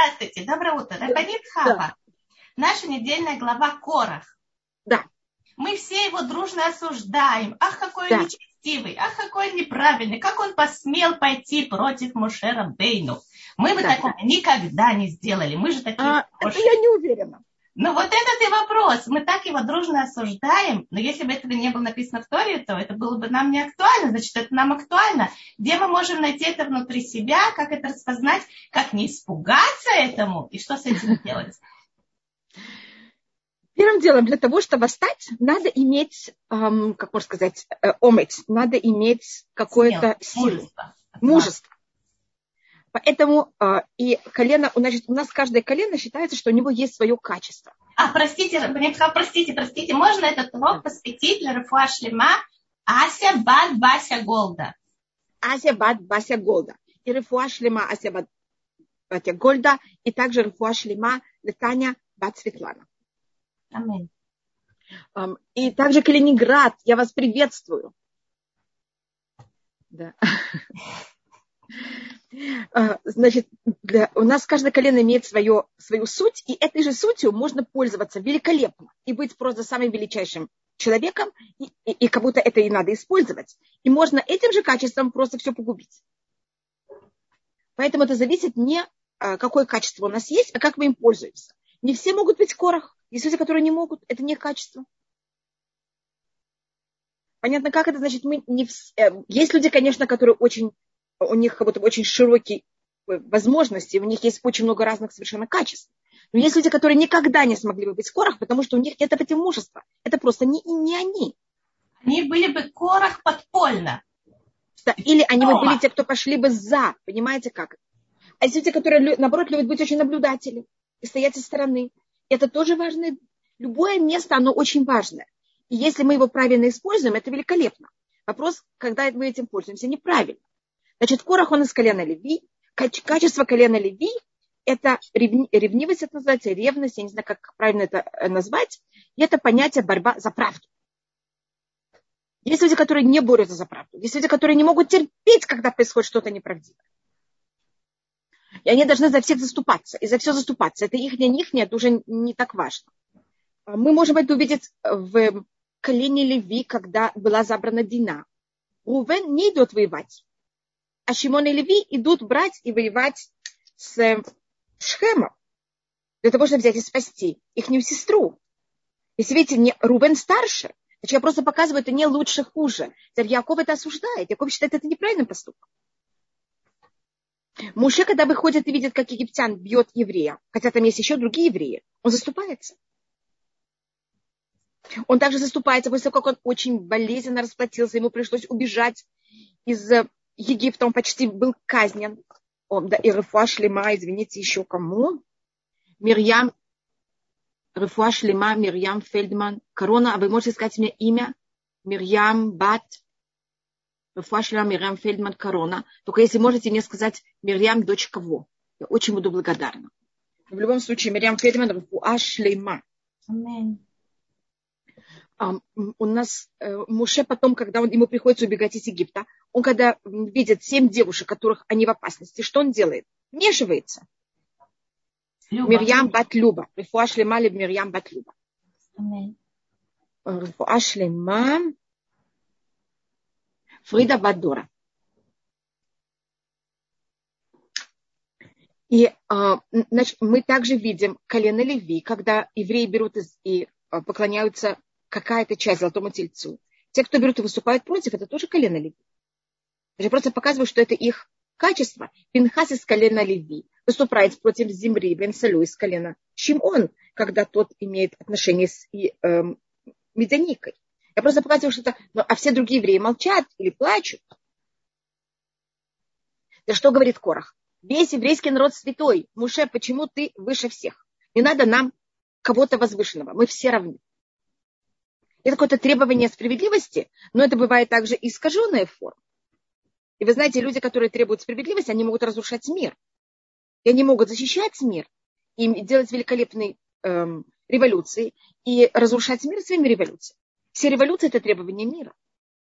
Здравствуйте, доброе утро. Рабанит Хава. Да. Наша недельная глава Корах. Да. Мы все его дружно осуждаем. Ах, какой да. он нечестивый, ах, какой он неправильный, как он посмел пойти против Мушера Бейну. Мы бы да. такого никогда не сделали. Мы же такие... А, это я не уверена. Ну вот этот и вопрос. Мы так его дружно осуждаем, но если бы этого не было написано в Торе, то это было бы нам не актуально. Значит, это нам актуально. Где мы можем найти это внутри себя, как это распознать, как не испугаться этому и что с этим делать? Первым делом, для того, чтобы восстать, надо иметь, эм, как можно сказать, э, омыть, надо иметь какое-то силу, мужество. мужество. Поэтому э, и колено, значит, у нас каждое колено считается, что у него есть свое качество. А, простите, простите, простите, можно этот урок посвятить для Рафуа Шлема Ася Бад Бася Голда? Ася Бад Бася Голда. И Рафуа Шлема Ася Бад Бася Голда, и также Рафуа Шлема Летаня Бад Светлана. Аминь. И также Калининград, я вас приветствую. Да. А, значит, для, у нас каждое колено имеет свое, свою суть, и этой же сутью можно пользоваться великолепно и быть просто самым величайшим человеком, и, и, и как будто это и надо использовать. И можно этим же качеством просто все погубить. Поэтому это зависит не а, какое качество у нас есть, а как мы им пользуемся. Не все могут быть в корах. Есть люди, которые не могут. Это не качество. Понятно, как это значит? Мы не все... Э, есть люди, конечно, которые очень у них как будто очень широкие э, возможности, у них есть очень много разных совершенно качеств. Но есть люди, которые никогда не смогли бы быть в корах, потому что у них нет этого мужества. Это просто не, не они. Они были бы корах подпольно. Да, или они бы были те, кто пошли бы за. Понимаете как? А есть люди, которые, наоборот, любят быть очень наблюдатели и стоять со стороны. Это тоже важно. Любое место, оно очень важное. И если мы его правильно используем, это великолепно. Вопрос, когда мы этим пользуемся неправильно. Значит, Корах, он из колена Леви. Качество колена Леви – это ревнивость, это называется, ревность, я не знаю, как правильно это э, назвать. И это понятие борьба за правду. Есть люди, которые не борются за правду. Есть люди, которые не могут терпеть, когда происходит что-то неправдивое. И они должны за всех заступаться. И за все заступаться. Это их, не них, это уже не так важно. А мы можем это увидеть в колене Леви, когда была забрана Дина. Рувен не идет воевать а Шимон и Леви идут брать и воевать с Шхемом для того, чтобы взять и спасти их сестру. Если видите, не Рубен старше, значит, я просто показываю, это не лучше, хуже. Яков это осуждает. Яков считает это неправильным поступком. Муше, когда выходит и видит, как египтян бьет еврея, хотя там есть еще другие евреи, он заступается. Он также заступается после того, как он очень болезненно расплатился, ему пришлось убежать из Египта, он почти был казнен. Он, да, и Рефуа Шлема, извините, еще кому? Мирьям, Рефуа Шлема, Мирьям Фельдман. Корона, а вы можете сказать мне имя? Мирьям Бат, Рефуа Шлема, Мирьям Фельдман, Корона. Только если можете мне сказать Мирьям, дочь кого? Я очень буду благодарна. В любом случае, Мирьям Фельдман, Рефуа Шлема. Аминь у нас э, Муше потом, когда он, ему приходится убегать из Египта, он когда видит семь девушек, которых они в опасности, что он делает? Вмешивается. Люба. Мирьям бат Люба. Рифуа шлема Мирьям бат Люба. Рифуа шлема Фрида Бадора. И а, значит, мы также видим колено Леви, когда евреи берут и а, поклоняются какая-то часть золотому тельцу. Те, кто берут и выступают против, это тоже колено Леви. Я просто показываю, что это их качество. Пинхас из колена Леви выступает против Зимри, Бен Салю из колена он, когда тот имеет отношение с и, эм, Медяникой. Я просто показываю, что это... Ну, а все другие евреи молчат или плачут. Да что говорит Корах? Весь еврейский народ святой. Муше, почему ты выше всех? Не надо нам кого-то возвышенного. Мы все равны. Это какое-то требование справедливости, но это бывает также искаженная форма. И вы знаете, люди, которые требуют справедливости, они могут разрушать мир. И они могут защищать мир и делать великолепные эм, революции и разрушать мир своими революциями. Все революции – это требование мира,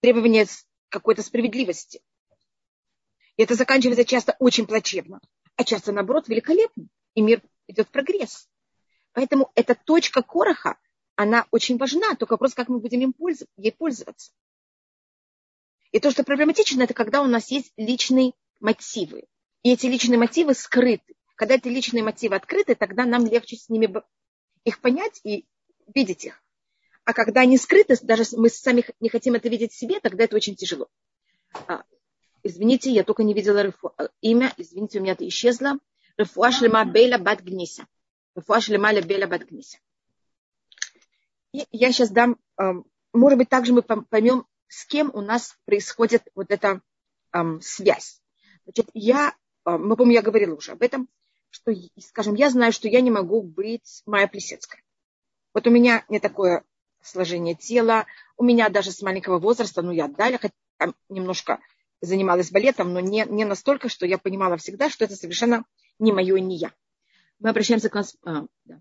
требование какой-то справедливости. И это заканчивается часто очень плачевно, а часто, наоборот, великолепно. и мир идет в прогресс. Поэтому эта точка короха, она очень важна, только вопрос, как мы будем им пользоваться, ей пользоваться. И то, что проблематично, это когда у нас есть личные мотивы. И эти личные мотивы скрыты. Когда эти личные мотивы открыты, тогда нам легче с ними их понять и видеть их. А когда они скрыты, даже мы сами не хотим это видеть в себе, тогда это очень тяжело. А, извините, я только не видела рефу... имя, извините, у меня это исчезло. Рефуа Бейла Бат Гниса. Бейла Бат. И я сейчас дам, может быть, также мы поймем, с кем у нас происходит вот эта связь. Значит, я, мы помню, я говорила уже об этом, что, скажем, я знаю, что я не могу быть Майя Плесецкая. Вот у меня не такое сложение тела, у меня даже с маленького возраста, ну, я далее немножко занималась балетом, но не, не настолько, что я понимала всегда, что это совершенно не мое и не я. Мы обращаемся к нас... А, да.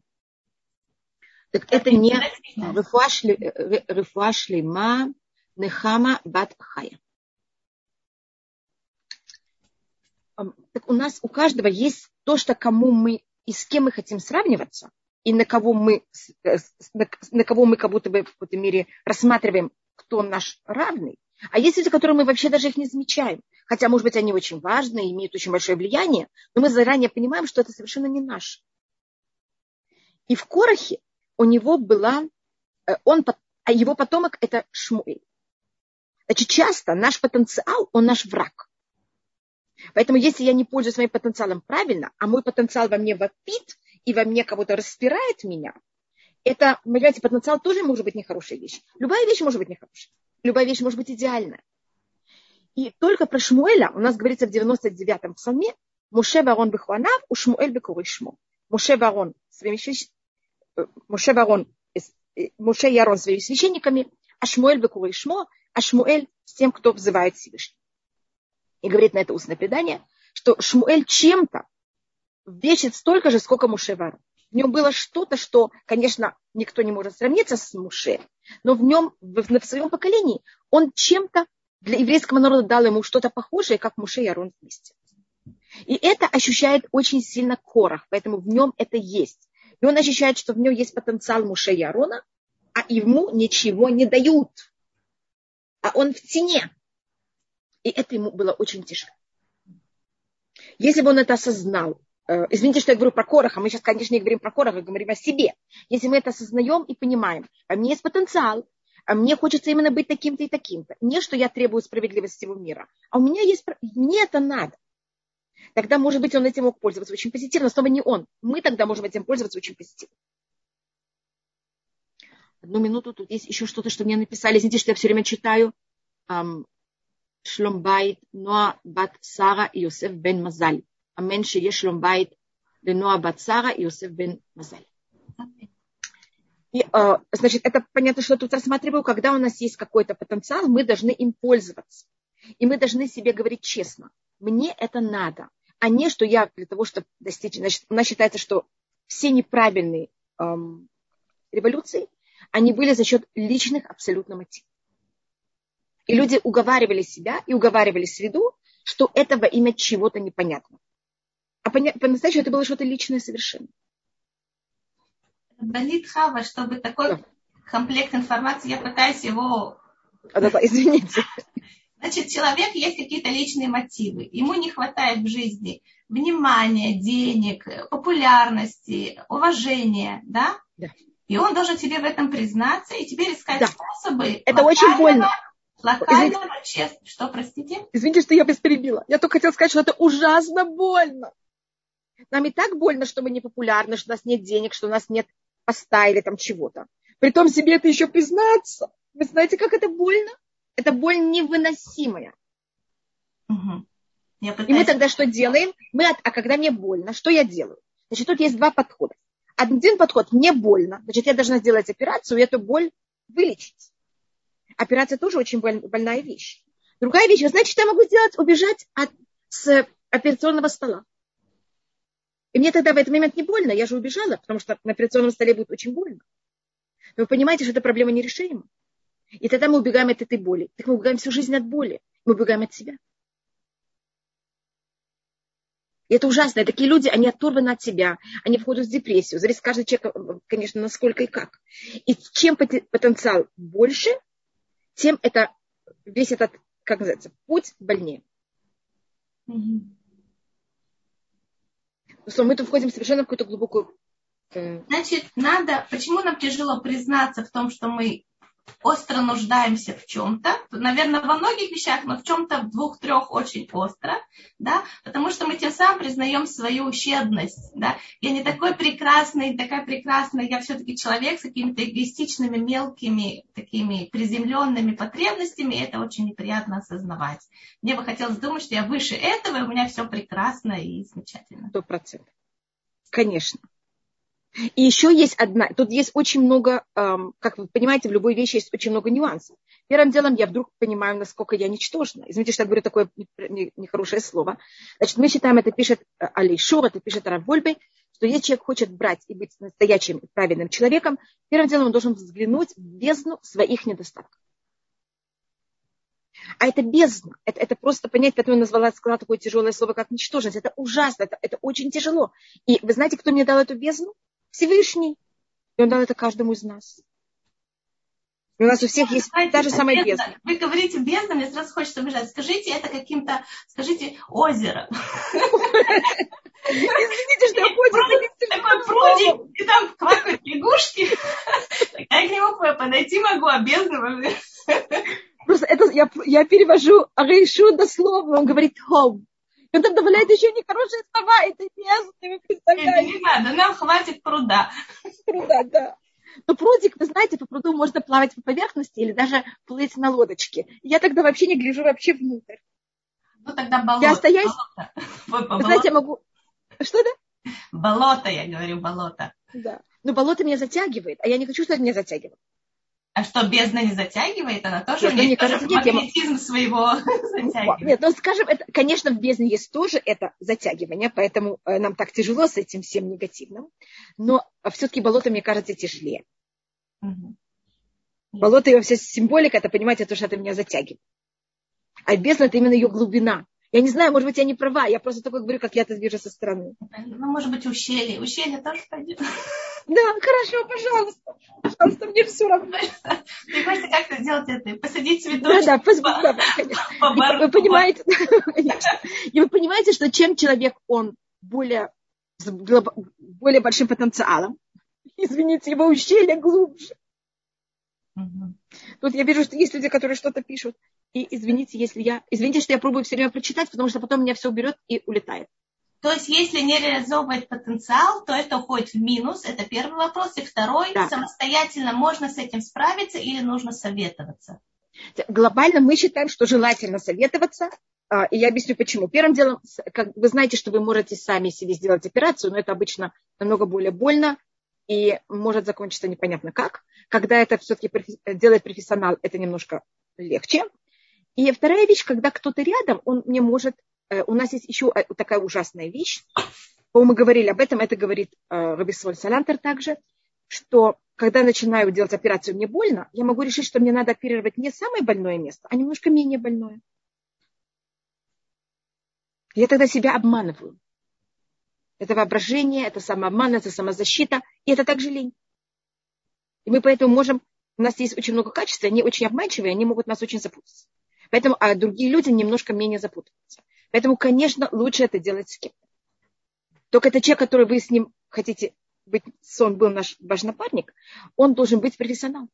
Так это не рефуа шлема нехама бат хая. Так у нас у каждого есть то, что кому мы и с кем мы хотим сравниваться, и на кого мы, э, на, кого мы как будто бы в какой-то мере рассматриваем, кто наш равный. А есть люди, которые мы вообще даже их не замечаем. Хотя, может быть, они очень важны, имеют очень большое влияние, но мы заранее понимаем, что это совершенно не наш. И в Корохе у него была, э, он, а его потомок это Шмуэль. Значит, часто наш потенциал, он наш враг. Поэтому если я не пользуюсь моим потенциалом правильно, а мой потенциал во мне вопит и во мне кого-то распирает меня, это, понимаете, потенциал тоже может быть нехорошая вещь. Любая вещь может быть нехорошей. Любая вещь может быть идеальная. И только про Шмуэля у нас говорится в 99-м псалме Муше Варон Бехуанав, у Шмуэль Бекуришмо. Муше Варон своими э, Муше Варон, э, Муше и Арон своими священниками, а Шмуэль Бекуришмо, а Шмуэль с тем, кто взывает Всевышний. И говорит на это устное предание, что Шмуэль чем-то весит столько же, сколько Муше Варон. В нем было что-то, что, конечно, никто не может сравниться с Муше, но в нем, в, в своем поколении, он чем-то для еврейского народа дал ему что-то похожее, как Муше и Арон вместе. И это ощущает очень сильно Корах, поэтому в нем это есть. И он ощущает, что в нем есть потенциал Муше и Арона, а ему ничего не дают. А он в тени. И это ему было очень тяжело. Если бы он это осознал, Э, извините, что я говорю про Короха, мы сейчас, конечно, не говорим про Короха, говорим о себе. Если мы это осознаем и понимаем, а мне есть потенциал, а мне хочется именно быть таким-то и таким-то. Не, что я требую справедливости всего мира, а у меня есть, мне это надо. Тогда, может быть, он этим мог пользоваться очень позитивно. Снова не он. Мы тогда можем этим пользоваться очень позитивно. Одну минуту, тут есть еще что-то, что мне написали. Извините, что я все время читаю. Шломбайт, Ноа Бат Сара и Йосеф бен Мазаль. Амен шие шломбайт Ноа Бат Сара и Йосеф бен Мазаль. И, а, значит, это понятно, что я тут рассматриваю, когда у нас есть какой-то потенциал, мы должны им пользоваться. И мы должны себе говорить честно, мне это надо а не, что я для того, чтобы достичь, значит, у нас считается, что все неправильные эм, революции, они были за счет личных абсолютно мотивов. И люди уговаривали себя и уговаривали среду, что это во имя чего-то непонятного. А по-настоящему это было что-то личное совершенно. Болит Хава, чтобы такой да. комплект информации, я пытаюсь его... А, да, да, извините. Значит, человек есть какие-то личные мотивы. Ему не хватает в жизни внимания, денег, популярности, уважения, да? Да. И он должен тебе в этом признаться и теперь искать да. способы. Это очень больно. Локального, честно. Что, простите? Извините, что я вас перебила. Я только хотела сказать, что это ужасно больно. Нам и так больно, что мы не популярны, что у нас нет денег, что у нас нет поста или там чего-то. Притом себе это еще признаться. Вы знаете, как это больно? Это боль невыносимая. Угу. Пытаюсь... И мы тогда что делаем? Мы от... А когда мне больно, что я делаю? Значит, тут есть два подхода. Один подход, мне больно, значит, я должна сделать операцию и эту боль вылечить. Операция тоже очень больная вещь. Другая вещь, значит, я могу сделать, убежать от, с операционного стола. И мне тогда в этот момент не больно, я же убежала, потому что на операционном столе будет очень больно. Но вы понимаете, что эта проблема нерешима. И тогда мы убегаем от этой боли. Так мы убегаем всю жизнь от боли. Мы убегаем от себя. И это ужасно. И такие люди, они оторваны от себя, они входят в депрессию. Зависит каждый человек, конечно, насколько и как. И чем потенциал больше, тем это весь этот, как называется, путь больнее. Mm-hmm. Что мы тут входим совершенно в какую-то глубокую... Э, Значит, надо... Почему нам тяжело признаться в том, что мы остро нуждаемся в чем-то, наверное, во многих вещах, но в чем-то в двух-трех очень остро, да, потому что мы тем самым признаем свою ущербность, да, я не такой прекрасный, такая прекрасная, я все-таки человек с какими-то эгоистичными, мелкими, такими приземленными потребностями, и это очень неприятно осознавать. Мне бы хотелось думать, что я выше этого, и у меня все прекрасно и замечательно. Сто процентов. Конечно. И еще есть одна, тут есть очень много, эм, как вы понимаете, в любой вещи есть очень много нюансов. Первым делом я вдруг понимаю, насколько я ничтожна. Извините, что я говорю такое нехорошее слово. Значит, мы считаем, это пишет э, Алишур, это пишет Равольбей, что если человек хочет брать и быть настоящим правильным человеком, первым делом он должен взглянуть в бездну своих недостатков. А это бездна. Это, это просто понять, поэтому я назвала, сказала такое тяжелое слово, как ничтожность. Это ужасно, это, это очень тяжело. И вы знаете, кто мне дал эту бездну? Всевышний. И он дал это каждому из нас. И у нас у всех есть та же самая бездна. Вы говорите бездна, мне сразу хочется убежать. Скажите это каким-то, скажите озеро. Извините, что я ходю Такой прудик, и там квакают лягушки. Я к нему подойти могу, а бездна Просто это я, я перевожу Арейшу дословно, он говорит home. Там добавляет еще нехорошие слова, это не вы представляете. Не надо, нам хватит пруда. Пруда, да. Но прудик, вы знаете, по пруду можно плавать по поверхности или даже плыть на лодочке. Я тогда вообще не гляжу вообще внутрь. Ну тогда болото. Я остаюсь... Болото. Вы знаете, я могу... Что да? Болото, я говорю, болото. Да. Но болото меня затягивает, а я не хочу, чтобы это меня затягивало. А что, бездна не затягивает? Она тоже нет, у нее кажется, нет, магнетизм я... своего затягивает. Нет, ну скажем, это, конечно, в бездне есть тоже это затягивание, поэтому э, нам так тяжело с этим всем негативным. Но все-таки болото, мне кажется, тяжелее. Угу. Болото, его вся символика, это, понимаете, то, что это меня затягивает. А бездна, это именно ее глубина. Я не знаю, может быть, я не права, я просто только говорю, как я это вижу со стороны. Ну, может быть, ущелье. Ущелье тоже пойдет. Да, хорошо, пожалуйста. Пожалуйста, мне все равно. Ты хочешь как-то сделать это? Посадить цветочек? Да, да, по, да, конечно. По бару, вы, понимаете. И вы понимаете, что чем человек, он более, с более большим потенциалом, извините, его ущелье глубже. Угу. Тут я вижу, что есть люди, которые что-то пишут. И извините, если я... Извините, что я пробую все время прочитать, потому что потом меня все уберет и улетает. То есть, если не реализовывать потенциал, то это уходит в минус. Это первый вопрос. И второй, да. самостоятельно можно с этим справиться или нужно советоваться? Глобально мы считаем, что желательно советоваться. А, и я объясню почему. Первым делом, как вы знаете, что вы можете сами себе сделать операцию, но это обычно намного более больно и может закончиться непонятно как. Когда это все-таки делает профессионал, это немножко легче. И вторая вещь, когда кто-то рядом, он мне может... Э, у нас есть еще э, такая ужасная вещь. Мы говорили об этом, это говорит э, Рабисоль Салантер также, что когда начинаю делать операцию, мне больно, я могу решить, что мне надо оперировать не самое больное место, а немножко менее больное. Я тогда себя обманываю. Это воображение, это самообман, это самозащита, и это также лень. И мы поэтому можем, у нас есть очень много качеств, они очень обманчивые, они могут нас очень запутать. Поэтому, а другие люди немножко менее запутываются. Поэтому, конечно, лучше это делать с кем-то. Только это человек, который вы с ним хотите быть, он был наш ваш напарник, он должен быть профессионал.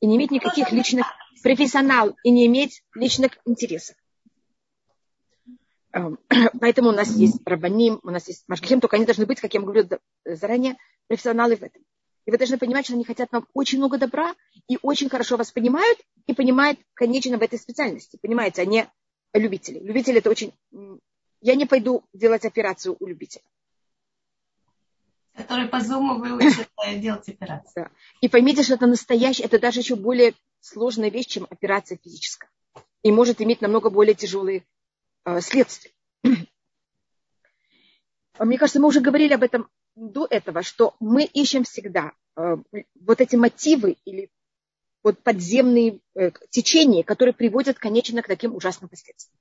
И не иметь никаких личных, профессионал, и не иметь личных интересов. Эм, поэтому у нас есть рабаним, у нас есть машгахим, только они должны быть, как я говорю заранее, профессионалы в этом. И вы должны понимать, что они хотят нам очень много добра и очень хорошо вас понимают и понимают, конечно, в этой специальности. Понимаете, они любители. Любители это очень... Я не пойду делать операцию у любителя. Который по зуму выучит делать операцию. Да. И поймите, что это настоящее, это даже еще более сложная вещь, чем операция физическая. И может иметь намного более тяжелые э, следствия. Мне кажется, мы уже говорили об этом до этого, что мы ищем всегда э, вот эти мотивы или вот подземные э, течения, которые приводят, конечно, к таким ужасным последствиям.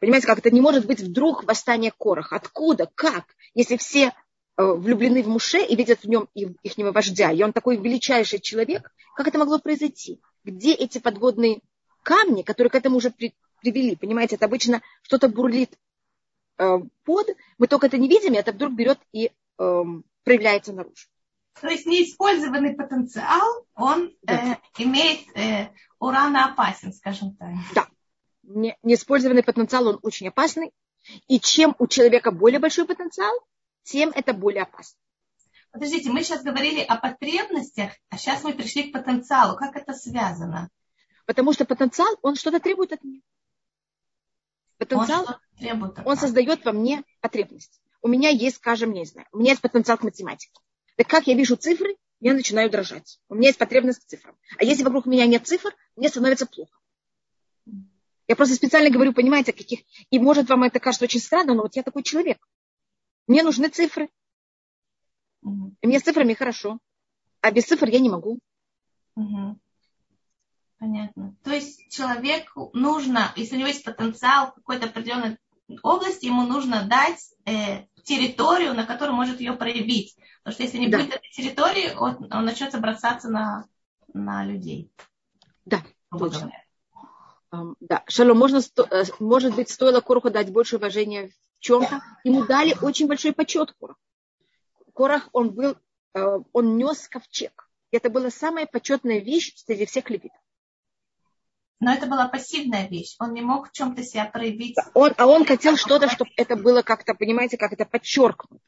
Понимаете, как это не может быть вдруг восстание Корах? Откуда? Как? Если все э, влюблены в Муше и видят в нем их вождя, и он такой величайший человек, как это могло произойти? Где эти подводные камни, которые к этому уже при, привели? Понимаете, это обычно что-то бурлит под, мы только это не видим, и это вдруг берет и э, проявляется наружу. То есть неиспользованный потенциал, он да. э, имеет э, урана опасен, скажем так. Да. Не, неиспользованный потенциал, он очень опасный. И чем у человека более большой потенциал, тем это более опасно. Подождите, мы сейчас говорили о потребностях, а сейчас мы пришли к потенциалу. Как это связано? Потому что потенциал, он что-то требует от меня. Потенциал, он, он создает во мне потребность. У меня есть, скажем, не знаю, у меня есть потенциал к математике. Так как я вижу цифры, я начинаю дрожать. У меня есть потребность к цифрам. А если вокруг меня нет цифр, мне становится плохо. Я просто специально говорю, понимаете, каких... И может вам это кажется очень странно, но вот я такой человек. Мне нужны цифры. И мне с цифрами хорошо. А без цифр я не могу. Понятно. То есть человеку нужно, если у него есть потенциал в какой-то определенной области, ему нужно дать э, территорию, на которую может ее проявить. Потому что если не да. будет этой территории, он, он начнется бросаться на, на людей. Да, точно. Um, да, Шалом, можно, э, может быть, стоило Короху дать больше уважения в чем-то. Ему дали очень большой почет Короху. Корах, он был, э, он нес ковчег. Это была самая почетная вещь среди всех левитов. Но это была пассивная вещь. Он не мог в чем-то себя проявить. Он, а он хотел что-то, чтобы это было как-то, понимаете, как это подчеркнуто.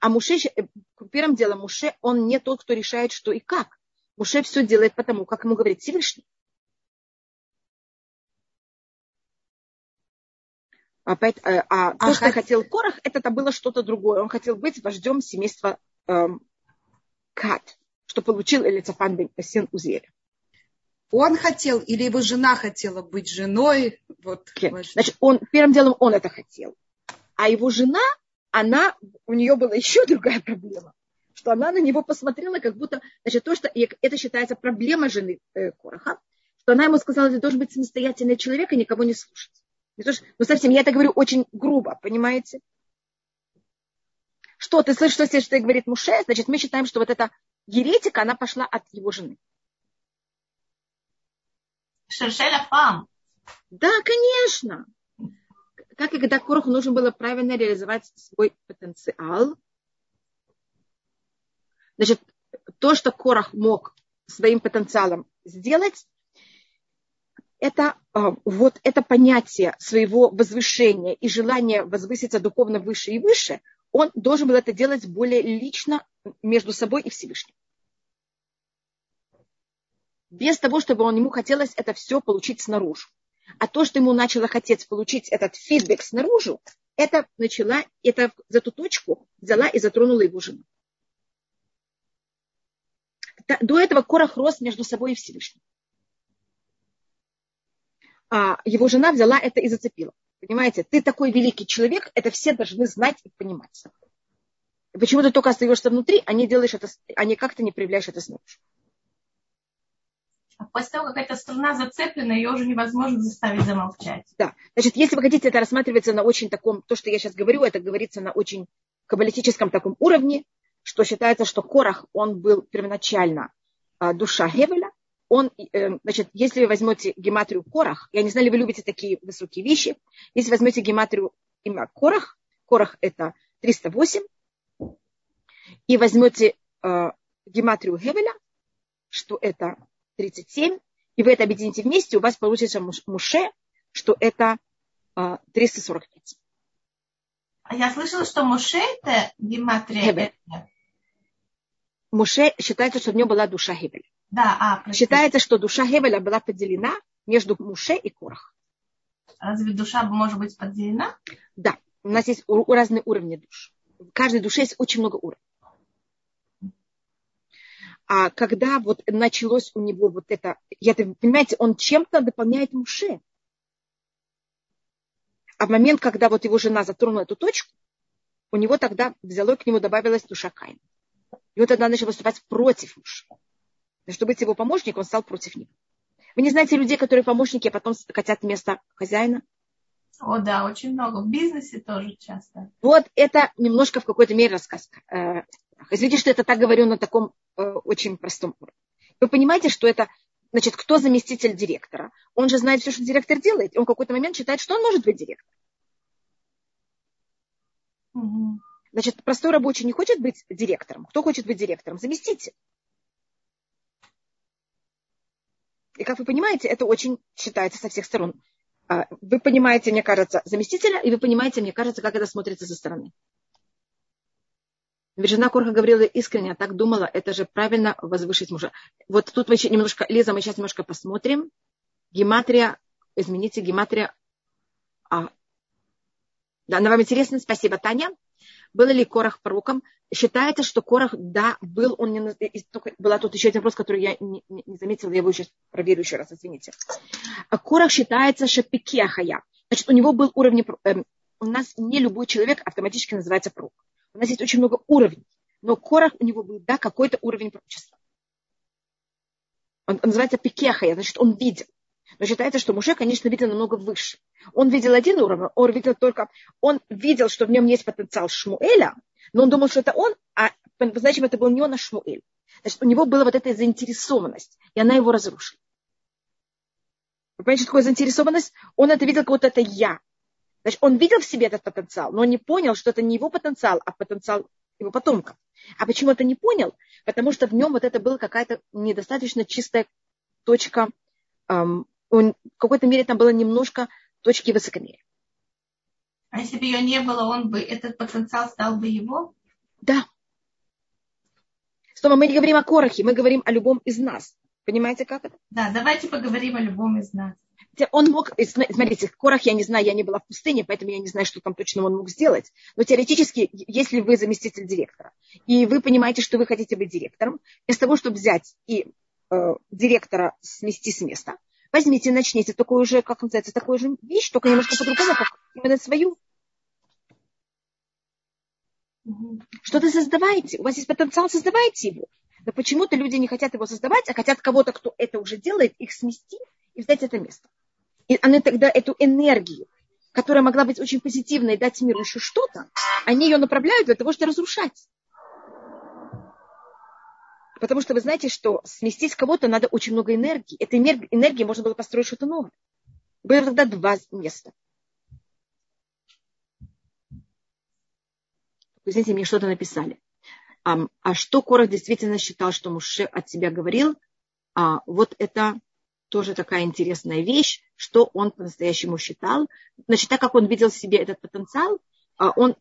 А Муше, э, первым делом, Муше, он не тот, кто решает, что и как. Муше все делает потому, как ему говорит Всевышний. Опять, э, а, а то, а что хот... хотел Корах, это, это было что-то другое. Он хотел быть вождем семейства эм, Кат, что получил Элицафан бен сын Узеля он хотел или его жена хотела быть женой? Вот, Значит, он, первым делом он это хотел. А его жена, она, у нее была еще другая проблема. Что она на него посмотрела, как будто, значит, то, что это считается проблема жены э, Короха, что она ему сказала, ты должен быть самостоятельный человек и никого не слушать. Не то, что, ну, совсем, я это говорю очень грубо, понимаете? Что, ты слышишь, что, что говорит Муше, значит, мы считаем, что вот эта еретика, она пошла от его жены. Шершеля фам. Да, конечно. Как и когда Короху нужно было правильно реализовать свой потенциал. Значит, то, что Корох мог своим потенциалом сделать, это а, вот это понятие своего возвышения и желание возвыситься духовно выше и выше, он должен был это делать более лично между собой и Всевышним без того, чтобы он, ему хотелось это все получить снаружи. А то, что ему начало хотеть получить этот фидбэк снаружи, это начала, это за ту точку взяла и затронула его жену. До этого Корах рос между собой и Всевышним. А его жена взяла это и зацепила. Понимаете, ты такой великий человек, это все должны знать и понимать. Почему ты только остаешься внутри, а не делаешь это, а не как-то не проявляешь это снаружи после того, как эта струна зацеплена, ее уже невозможно заставить замолчать. Да. Значит, если вы хотите, это рассматривается на очень таком, то, что я сейчас говорю, это говорится на очень каббалистическом таком уровне, что считается, что Корах, он был первоначально а, душа Хевеля. Он, э, значит, если вы возьмете гематрию Корах, я не знаю, ли вы любите такие высокие вещи, если возьмете гематрию имя Корах, Корах это 308, и возьмете э, гематрию Хевеля, что это 37, и вы это объедините вместе, у вас получится муше, что это 345. А я слышала, что муше это гематрия. Муше считается, что в нем была душа Хевеля. Да, а, считается, что душа Хевеля была поделена между Муше и Корах. Разве душа может быть поделена? Да, у нас есть разные уровни душ. В каждой душе есть очень много уровней. А когда вот началось у него вот это, я, понимаете, он чем-то дополняет Муше. А в момент, когда вот его жена затронула эту точку, у него тогда взяло к нему добавилась душа Каина. И он тогда начал выступать против Муше. Чтобы быть его помощником, он стал против него. Вы не знаете людей, которые помощники, а потом хотят место хозяина? О, да, очень много. В бизнесе тоже часто. Вот это немножко в какой-то мере рассказ. Э, извините, что это так говорю на таком э, очень простом уровне. Вы понимаете, что это, значит, кто заместитель директора? Он же знает все, что директор делает. И он в какой-то момент считает, что он может быть директором. Угу. Значит, простой рабочий не хочет быть директором. Кто хочет быть директором? Заместитель. И как вы понимаете, это очень считается со всех сторон а, вы понимаете, мне кажется, заместителя, и вы понимаете, мне кажется, как это смотрится со стороны. Ведь жена Корха говорила искренне, так думала, это же правильно возвышить мужа. Вот тут мы еще немножко, Лиза, мы сейчас немножко посмотрим. Гематрия, измените, гематрия. А, да, она вам интересна, спасибо, Таня. Был ли Корах пророком? Считается, что Корах, да, был, он не... Была тут еще один вопрос, который я не, не, не заметила, я его сейчас проверю еще раз, извините. А Корах считается шапикехая. Значит, у него был уровень... Э, у нас не любой человек автоматически называется пророк. У нас есть очень много уровней. Но Корах у него был, да, какой-то уровень пророчества. Он, он называется пикехая, значит, он видел. Но считается, что Муше, конечно, видел намного выше. Он видел один уровень, он видел только, он видел, что в нем есть потенциал Шмуэля, но он думал, что это он, а значит, это был не он, а Шмуэль. Значит, у него была вот эта заинтересованность, и она его разрушила. Вы понимаете, что такое заинтересованность? Он это видел, как вот это я. Значит, он видел в себе этот потенциал, но он не понял, что это не его потенциал, а потенциал его потомка. А почему это не понял? Потому что в нем вот это была какая-то недостаточно чистая точка эм, он, в какой-то мере там было немножко точки высокомерия. А если бы ее не было, он бы, этот потенциал стал бы его? Да. Стома, мы не говорим о Корохе, мы говорим о любом из нас. Понимаете, как это? Да, давайте поговорим о любом из нас. Он мог, смотрите, Корах я не знаю, я не была в пустыне, поэтому я не знаю, что там точно он мог сделать. Но теоретически, если вы заместитель директора, и вы понимаете, что вы хотите быть директором, вместо того, чтобы взять и э, директора смести с места, Возьмите, начните такую же, как называется, такую же вещь, только немножко по-другому, как именно свою. Что-то создавайте. У вас есть потенциал, создавайте его. Но почему-то люди не хотят его создавать, а хотят кого-то, кто это уже делает, их смести и взять это место. И они тогда эту энергию, которая могла быть очень позитивной, дать миру еще что-то, они ее направляют для того, чтобы разрушать. Потому что вы знаете, что сместить кого-то надо очень много энергии. Этой энергии можно было построить что-то новое. Было тогда два места. Знаете, мне что-то написали. А, а что Корах действительно считал, что Муше от себя говорил, а, вот это тоже такая интересная вещь, что он по-настоящему считал. Значит, так как он видел в себе этот потенциал, а, он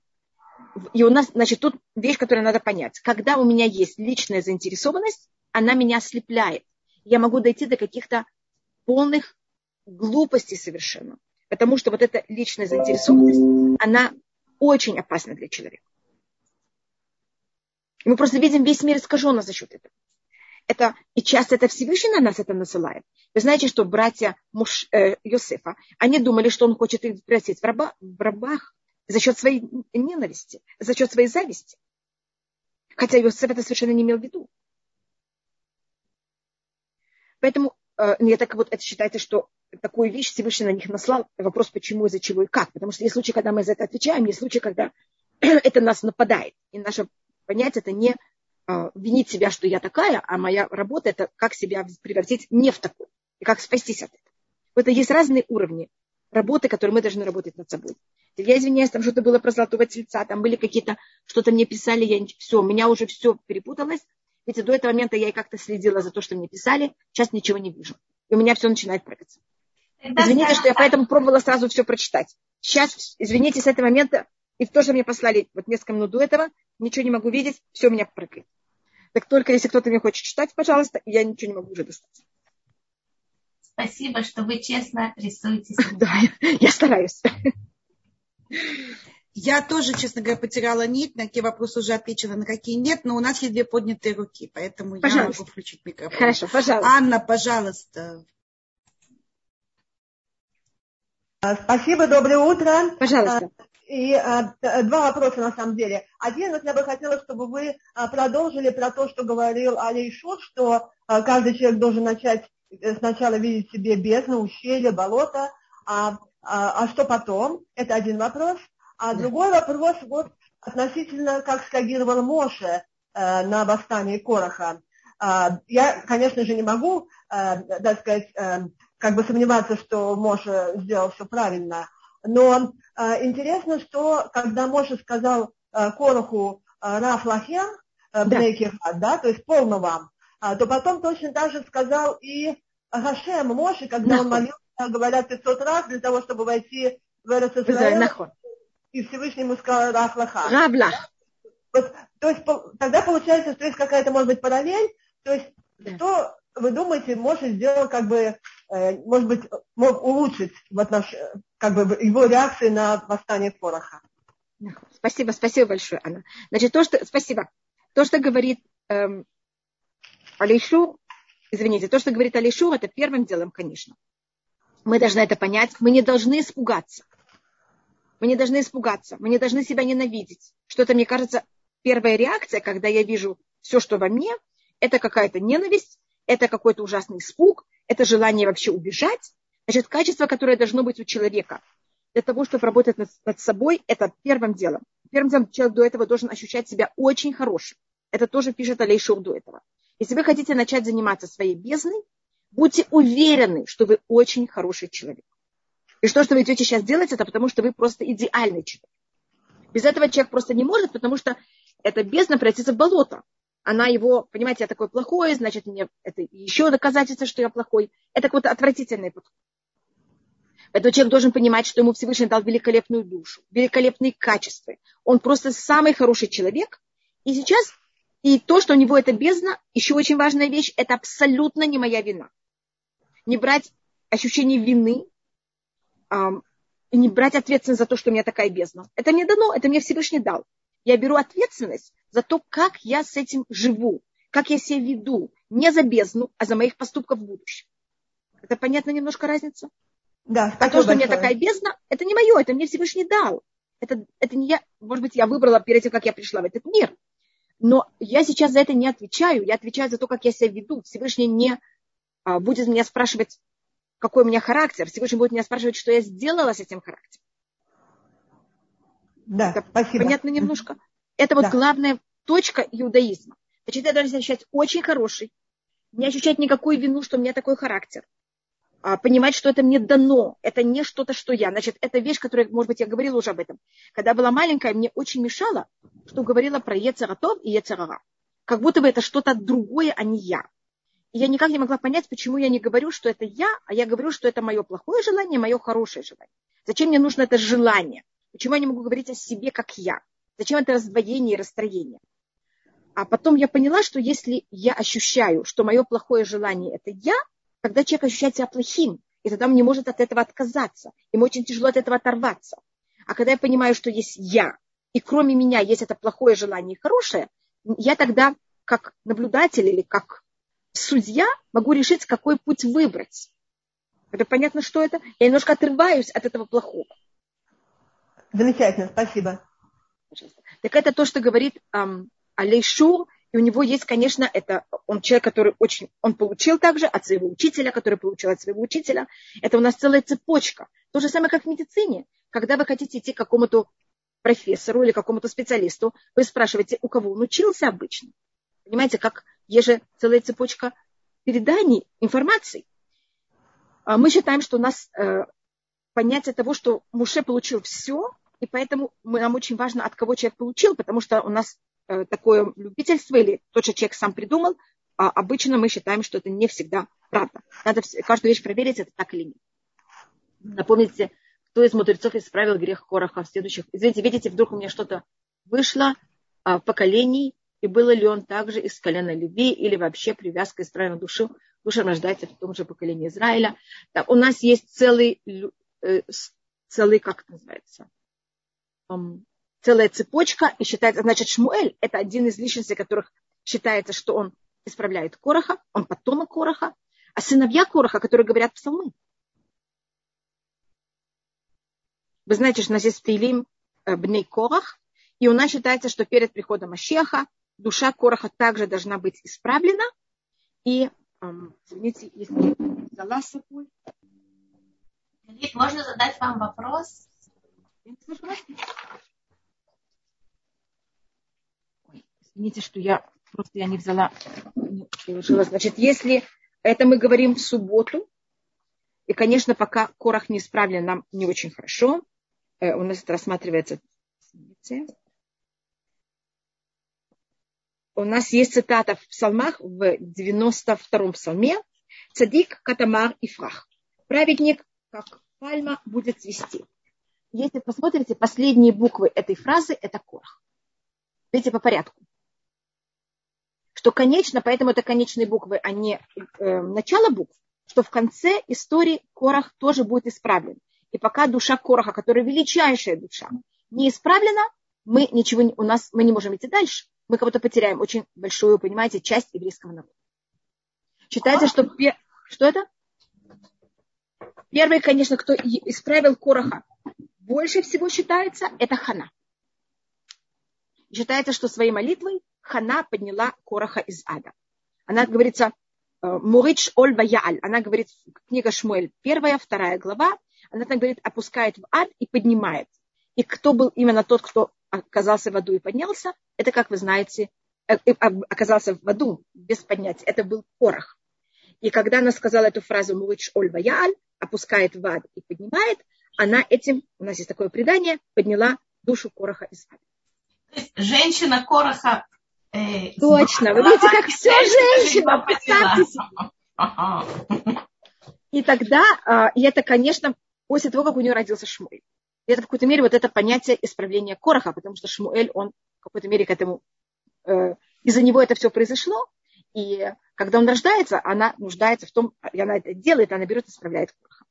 и у нас, значит, тут вещь, которую надо понять. Когда у меня есть личная заинтересованность, она меня ослепляет. Я могу дойти до каких-то полных глупостей совершенно. Потому что вот эта личная заинтересованность, она очень опасна для человека. И мы просто видим весь мир искаженно за счет этого. Это, и часто это Всевышний на нас это насылает. Вы знаете, что братья муж, э, Йосефа, они думали, что он хочет их превратить в, раба, в рабах, за счет своей ненависти, за счет своей зависти. Хотя Иосиф это совершенно не имел в виду. Поэтому э, мне так вот это считается, что такую вещь Всевышний на них наслал. Вопрос, почему, из-за чего и как. Потому что есть случаи, когда мы за это отвечаем, есть случаи, когда это нас нападает. И наше понятие это не винить себя, что я такая, а моя работа это как себя превратить не в такую. И как спастись от этого. Это есть разные уровни работы, которые мы должны работать над собой. Я извиняюсь, там что-то было про золотого тельца, там были какие-то, что-то мне писали, я все, у меня уже все перепуталось. Ведь до этого момента я и как-то следила за то, что мне писали, сейчас ничего не вижу. И у меня все начинает прыгаться. Извините, что я поэтому пробовала сразу все прочитать. Сейчас, извините, с этого момента, и то, что мне послали вот несколько минут до этого, ничего не могу видеть, все у меня прыгает. Так только если кто-то мне хочет читать, пожалуйста, я ничего не могу уже достать. Спасибо, что вы честно рисуете. Да, я стараюсь. Я тоже, честно говоря, потеряла нить, на какие вопросы уже отвечена, на какие нет, но у нас есть две поднятые руки, поэтому пожалуйста. я могу включить микрофон. Хорошо, пожалуйста. Анна, пожалуйста. Спасибо, доброе утро. Пожалуйста. И а, два вопроса на самом деле. Один, я бы хотела, чтобы вы а, продолжили про то, что говорил Али Шут, что а, каждый человек должен начать э, сначала видеть себе бездну, ущелье, болото, а а, а что потом? Это один вопрос. А другой вопрос вот относительно, как среагировал Моше э, на восстание Короха. Э, я, конечно же, не могу, э, так сказать, э, как бы сомневаться, что Моше сделал все правильно. Но э, интересно, что когда Моше сказал э, Короху э, Раф Лахем, э, да. да, то есть полно вам, э, то потом точно так же сказал и Гашем Моше, когда да. он молился, говорят, 500 раз для того, чтобы войти в Эрцисраэль. И Всевышнему сказал Раф Лаха. Равлах. Вот, то есть тогда получается, что есть какая-то, может быть, параллель. То есть да. что вы думаете, Моше сделал как бы, э, может быть, мог улучшить в отнош... как бы его реакции на восстание Пороха? Спасибо, спасибо большое, Анна. Значит, то, что, спасибо. То, что говорит эм, Алишу, извините, то, что говорит Алишу, это первым делом, конечно. Мы должны это понять. Мы не должны испугаться. Мы не должны испугаться. Мы не должны себя ненавидеть. Что-то, мне кажется, первая реакция, когда я вижу все, что во мне, это какая-то ненависть, это какой-то ужасный испуг, это желание вообще убежать. Значит, качество, которое должно быть у человека для того, чтобы работать над, над собой, это первым делом. Первым делом человек до этого должен ощущать себя очень хорошим. Это тоже пишет Алейшур до этого. Если вы хотите начать заниматься своей бездной, будьте уверены, что вы очень хороший человек. И что, что вы идете сейчас делать, это потому, что вы просто идеальный человек. Без этого человек просто не может, потому что эта бездна превратится в болото. Она его, понимаете, я такой плохой, значит, мне это еще доказательство, что я плохой. Это какой-то отвратительный подход. Поэтому человек должен понимать, что ему Всевышний дал великолепную душу, великолепные качества. Он просто самый хороший человек. И сейчас и то, что у него это бездна, еще очень важная вещь, это абсолютно не моя вина. Не брать ощущение вины, не брать ответственность за то, что у меня такая бездна. Это мне дано, это мне Всевышний дал. Я беру ответственность за то, как я с этим живу, как я себя веду, не за бездну, а за моих поступков в будущем. Это понятно немножко разница? Да, а то, что большое. у меня такая бездна, это не мое, это мне Всевышний дал. Это, это не я, может быть, я выбрала перед тем, как я пришла в этот мир. Но я сейчас за это не отвечаю. Я отвечаю за то, как я себя веду. Всевышний не а, будет меня спрашивать, какой у меня характер. Всевышний будет меня спрашивать, что я сделала с этим характером. Да, это спасибо. Понятно немножко? Это вот да. главная точка иудаизма. Значит, я должна себя ощущать очень хороший, не ощущать никакую вину, что у меня такой характер. А, понимать, что это мне дано, это не что-то, что я. Значит, это вещь, которая, может быть, я говорила уже об этом. Когда была маленькая, мне очень мешало, что говорила про Ецератов и Ецерара. Как будто бы это что-то другое, а не я. И я никак не могла понять, почему я не говорю, что это я, а я говорю, что это мое плохое желание, мое хорошее желание. Зачем мне нужно это желание? Почему я не могу говорить о себе, как я? Зачем это раздвоение и расстроение? А потом я поняла, что если я ощущаю, что мое плохое желание – это я, когда человек ощущает себя плохим, и тогда он не может от этого отказаться. Ему очень тяжело от этого оторваться. А когда я понимаю, что есть я, и кроме меня есть это плохое желание и хорошее, я тогда как наблюдатель или как судья могу решить, какой путь выбрать. Это понятно, что это? Я немножко отрываюсь от этого плохого. Замечательно, спасибо. Так это то, что говорит эм, Алейшур, и у него есть, конечно, это он человек, который очень, он получил также от своего учителя, который получил от своего учителя. Это у нас целая цепочка. То же самое, как в медицине. Когда вы хотите идти к какому-то профессору или какому-то специалисту, вы спрашиваете, у кого он учился обычно. Понимаете, как есть же целая цепочка переданий информации. А мы считаем, что у нас э, понятие того, что Муше получил все, и поэтому нам очень важно, от кого человек получил, потому что у нас такое любительство или то, что человек сам придумал, а обычно мы считаем, что это не всегда правда. Надо каждую вещь проверить, это так или нет. Напомните, кто из мудрецов исправил грех Короха в следующих... Извините, видите, вдруг у меня что-то вышло а, в поколении, и было ли он также из колена Леви или вообще привязка исправлена душу, душа рождается в том же поколении Израиля. Так, у нас есть целый, э, целый, как это называется, целая цепочка, и считается, значит, Шмуэль – это один из личностей, которых считается, что он исправляет Короха, он потомок Короха, а сыновья Короха, которые говорят псалмы. Вы знаете, что у нас есть Таилим э, Бней Корах, и у нас считается, что перед приходом Ашеха душа Короха также должна быть исправлена. И, извините, если взяла с собой, можно задать вам вопрос? Извините, что я просто я не взяла. Значит, если это мы говорим в субботу, и, конечно, пока корах не исправлен, нам не очень хорошо. Э, у нас это рассматривается. У нас есть цитата в псалмах в 92-м псалме. Цадик, катамар и фрах. Праведник, как пальма, будет цвести. Если посмотрите, последние буквы этой фразы – это корах. Видите, по порядку. Что конечно, поэтому это конечные буквы, а не э, начало букв что в конце истории Корах тоже будет исправлен. И пока душа Кораха, которая величайшая душа, не исправлена, мы ничего у нас мы не можем идти дальше. Мы кого-то потеряем очень большую, понимаете, часть еврейского народа. Считается, что что это? Первый, конечно, кто исправил Кораха, больше всего считается, это Хана. Считается, что своей молитвой Хана подняла Кораха из ада. Она, говорится, Э, Мурич Оль Ваяль. Она говорит, книга Шмуэль, первая, вторая глава. Она там говорит, опускает в ад и поднимает. И кто был именно тот, кто оказался в аду и поднялся, это, как вы знаете, э, э, оказался в аду без поднятия. Это был порох. И когда она сказала эту фразу «Мурич Оль Ваяль», опускает в ад и поднимает, она этим, у нас есть такое предание, подняла душу Короха из ада. Женщина Короха Точно, вы видите, как все женщина, представьте И тогда, а, и это, конечно, после того, как у нее родился Шмуэль. Это в какой-то мере вот это понятие исправления Короха, потому что Шмуэль, он в какой-то мере к этому, э, из-за него это все произошло, и когда он рождается, она нуждается в том, и она это делает, она берет и исправляет Короха.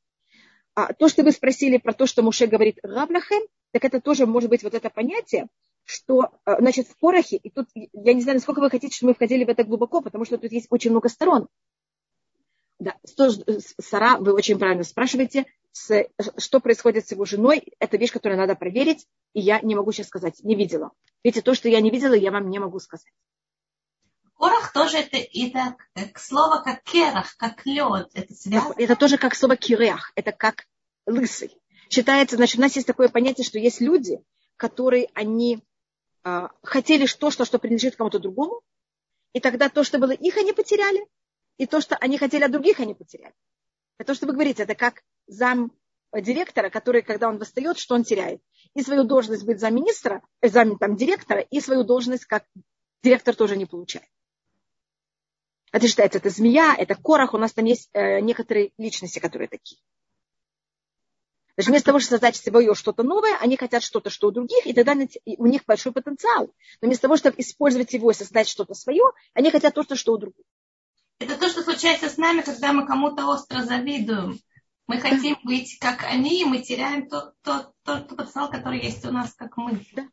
А то, что вы спросили про то, что Муше говорит Равлахем, так это тоже может быть вот это понятие, что, э, значит, в порохе, и тут, я не знаю, насколько вы хотите, чтобы мы входили в это глубоко, потому что тут есть очень много сторон. Да, Сара, вы очень правильно спрашиваете, с, что происходит с его женой. Это вещь, которую надо проверить, и я не могу сейчас сказать, не видела. Видите, то, что я не видела, я вам не могу сказать. Корах тоже это, это как слово как керах, как лед. Это, связано? это тоже как слово киреах, это как лысый. Считается, значит, у нас есть такое понятие, что есть люди, которые они хотели то, что, что принадлежит кому-то другому, и тогда то, что было их, они потеряли, и то, что они хотели от других, они потеряли. Это то, что вы говорите, это как зам директора, который, когда он восстает, что он теряет? И свою должность быть замминистра, э, зам там, директора, и свою должность как директор тоже не получает. Это считается, это змея, это корох, у нас там есть э, некоторые личности, которые такие. Даже вместо того, чтобы создать свое что-то новое, они хотят что-то, что у других, и тогда у них большой потенциал. Но вместо того, чтобы использовать его и создать что-то свое, они хотят то, что у других. Это то, что случается с нами, когда мы кому-то остро завидуем. Мы хотим быть как они, и мы теряем тот, тот, тот потенциал, который есть у нас, как мы. Да.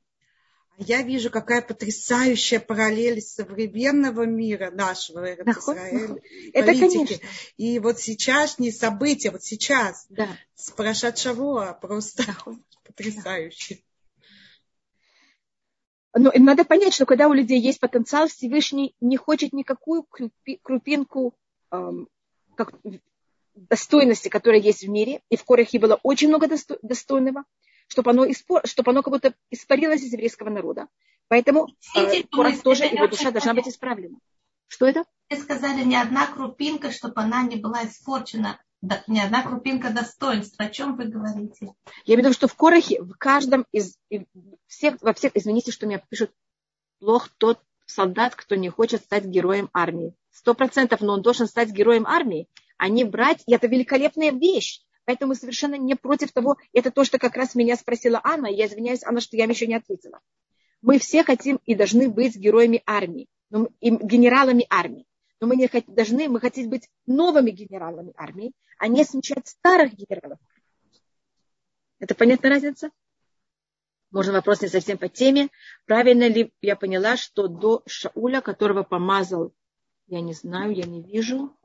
Я вижу, какая потрясающая параллель современного мира нашего Израиля, Это конечно. И вот сейчасшние события, вот сейчас, да. с Парашат Шавуа, просто потрясающе. Но им надо понять, что когда у людей есть потенциал, Всевышний не хочет никакую крупинку эм, как, достойности, которая есть в мире. И в Корахе было очень много достойного чтобы оно, испор... чтобы оно как будто испарилось из еврейского народа. Поэтому э, Корах тоже, его душа должна быть исправлена. Что это? Вы сказали, ни одна крупинка, чтобы она не была испорчена. Да, ни одна крупинка достоинства. О чем вы говорите? Я имею в виду, что в Корахе, в каждом из всех, во всех, извините, что меня пишут, плох тот солдат, кто не хочет стать героем армии. Сто процентов, но он должен стать героем армии, а не брать, и это великолепная вещь. Поэтому мы совершенно не против того, это то, что как раз меня спросила Анна, я извиняюсь, Анна, что я вам еще не ответила. Мы все хотим и должны быть героями армии, и генералами армии. Но мы не должны, мы хотим быть новыми генералами армии, а не смещать старых генералов. Это понятная разница? Можно вопрос не совсем по теме. Правильно ли я поняла, что до Шауля, которого помазал, я не знаю, я не вижу,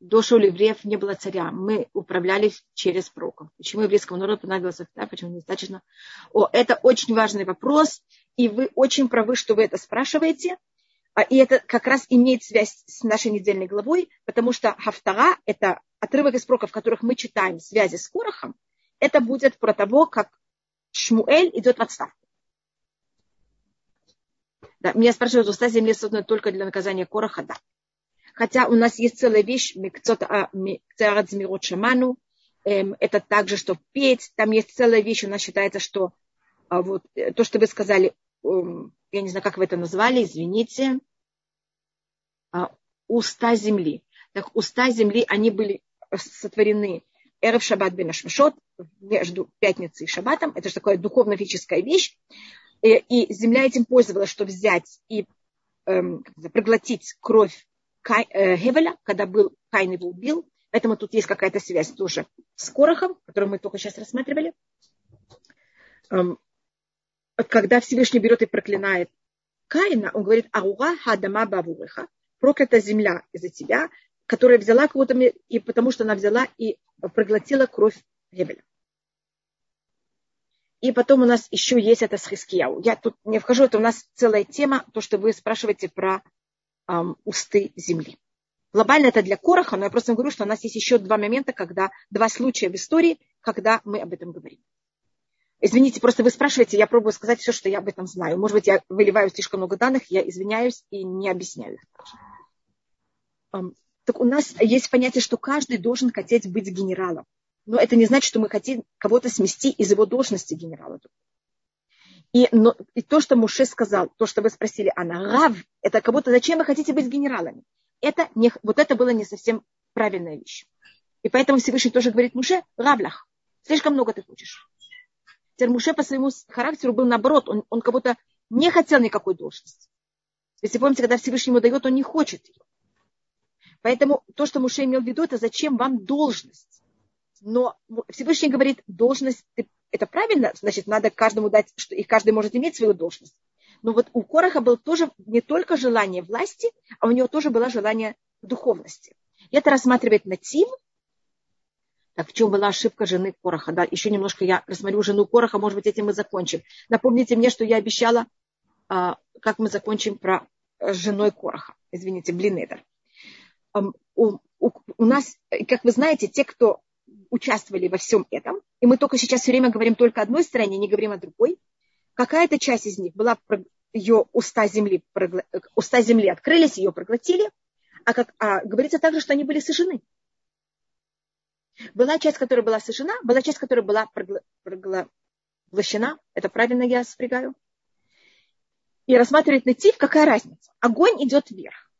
до евреев не было царя. Мы управлялись через пророков. Почему еврейскому народу понадобился царь, почему недостаточно? О, это очень важный вопрос, и вы очень правы, что вы это спрашиваете. А, и это как раз имеет связь с нашей недельной главой, потому что Хафтара – это отрывок из пророков, которых мы читаем связи с Корохом, это будет про того, как Шмуэль идет в отставку. Да, меня спрашивают, уста земли созданы только для наказания Короха, да. Хотя у нас есть целая вещь, шаману, эм, это также, что петь, там есть целая вещь, у нас считается, что а, вот, э, то, что вы сказали, эм, я не знаю, как вы это назвали, извините, а, уста земли. Так уста земли, они были сотворены Эрев Шаббат бен между пятницей и Шаббатом. Это же такая духовно-физическая вещь. Э, и земля этим пользовалась, чтобы взять и эм, проглотить кровь Кай, э, Хевеля, когда был Кайн его убил. Поэтому тут есть какая-то связь тоже с Корохом, которую мы только сейчас рассматривали. Эм, когда Всевышний берет и проклинает Каина, он говорит, Ауга хадама бавуреха, проклята земля из-за тебя, которая взяла кого-то, и потому что она взяла и проглотила кровь Гебеля. И потом у нас еще есть это с Хискияу. Я тут не вхожу, это у нас целая тема, то, что вы спрашиваете про усты земли. Глобально это для Короха, но я просто говорю, что у нас есть еще два момента, когда, два случая в истории, когда мы об этом говорим. Извините, просто вы спрашиваете, я пробую сказать все, что я об этом знаю. Может быть, я выливаю слишком много данных, я извиняюсь и не объясняю их. Так у нас есть понятие, что каждый должен хотеть быть генералом. Но это не значит, что мы хотим кого-то смести из его должности генерала. И, но, и то, что Муше сказал, то, что вы спросили, она рав, это как будто зачем вы хотите быть генералами? Это не, вот это было не совсем правильная вещь. И поэтому Всевышний тоже говорит Муше, равлях, слишком много ты хочешь. Термуше по своему характеру был наоборот, он, он как будто не хотел никакой должности. Если помните, когда Всевышний ему дает, он не хочет ее. Поэтому то, что Муше имел в виду, это зачем вам должность. Но Всевышний говорит, должность, это правильно, значит, надо каждому дать, что и каждый может иметь свою должность. Но вот у Короха было тоже не только желание власти, а у него тоже было желание духовности. И это рассматривает Натив, так в чем была ошибка жены Короха? Да, еще немножко я рассмотрю жену Короха, может быть, этим мы закончим. Напомните мне, что я обещала, а, как мы закончим про э, женой Короха. Извините, блин, это. У, у, у нас, как вы знаете, те, кто участвовали во всем этом, и мы только сейчас все время говорим только одной стороне, не говорим о другой, какая-то часть из них была ее уста земли, уста земли открылись, ее проглотили, а, как, а говорится также, что они были сожжены. Была часть, которая была сожжена, была часть, которая была проглощена. Это правильно я спрягаю? И рассматривает натив, какая разница. Огонь идет вверх.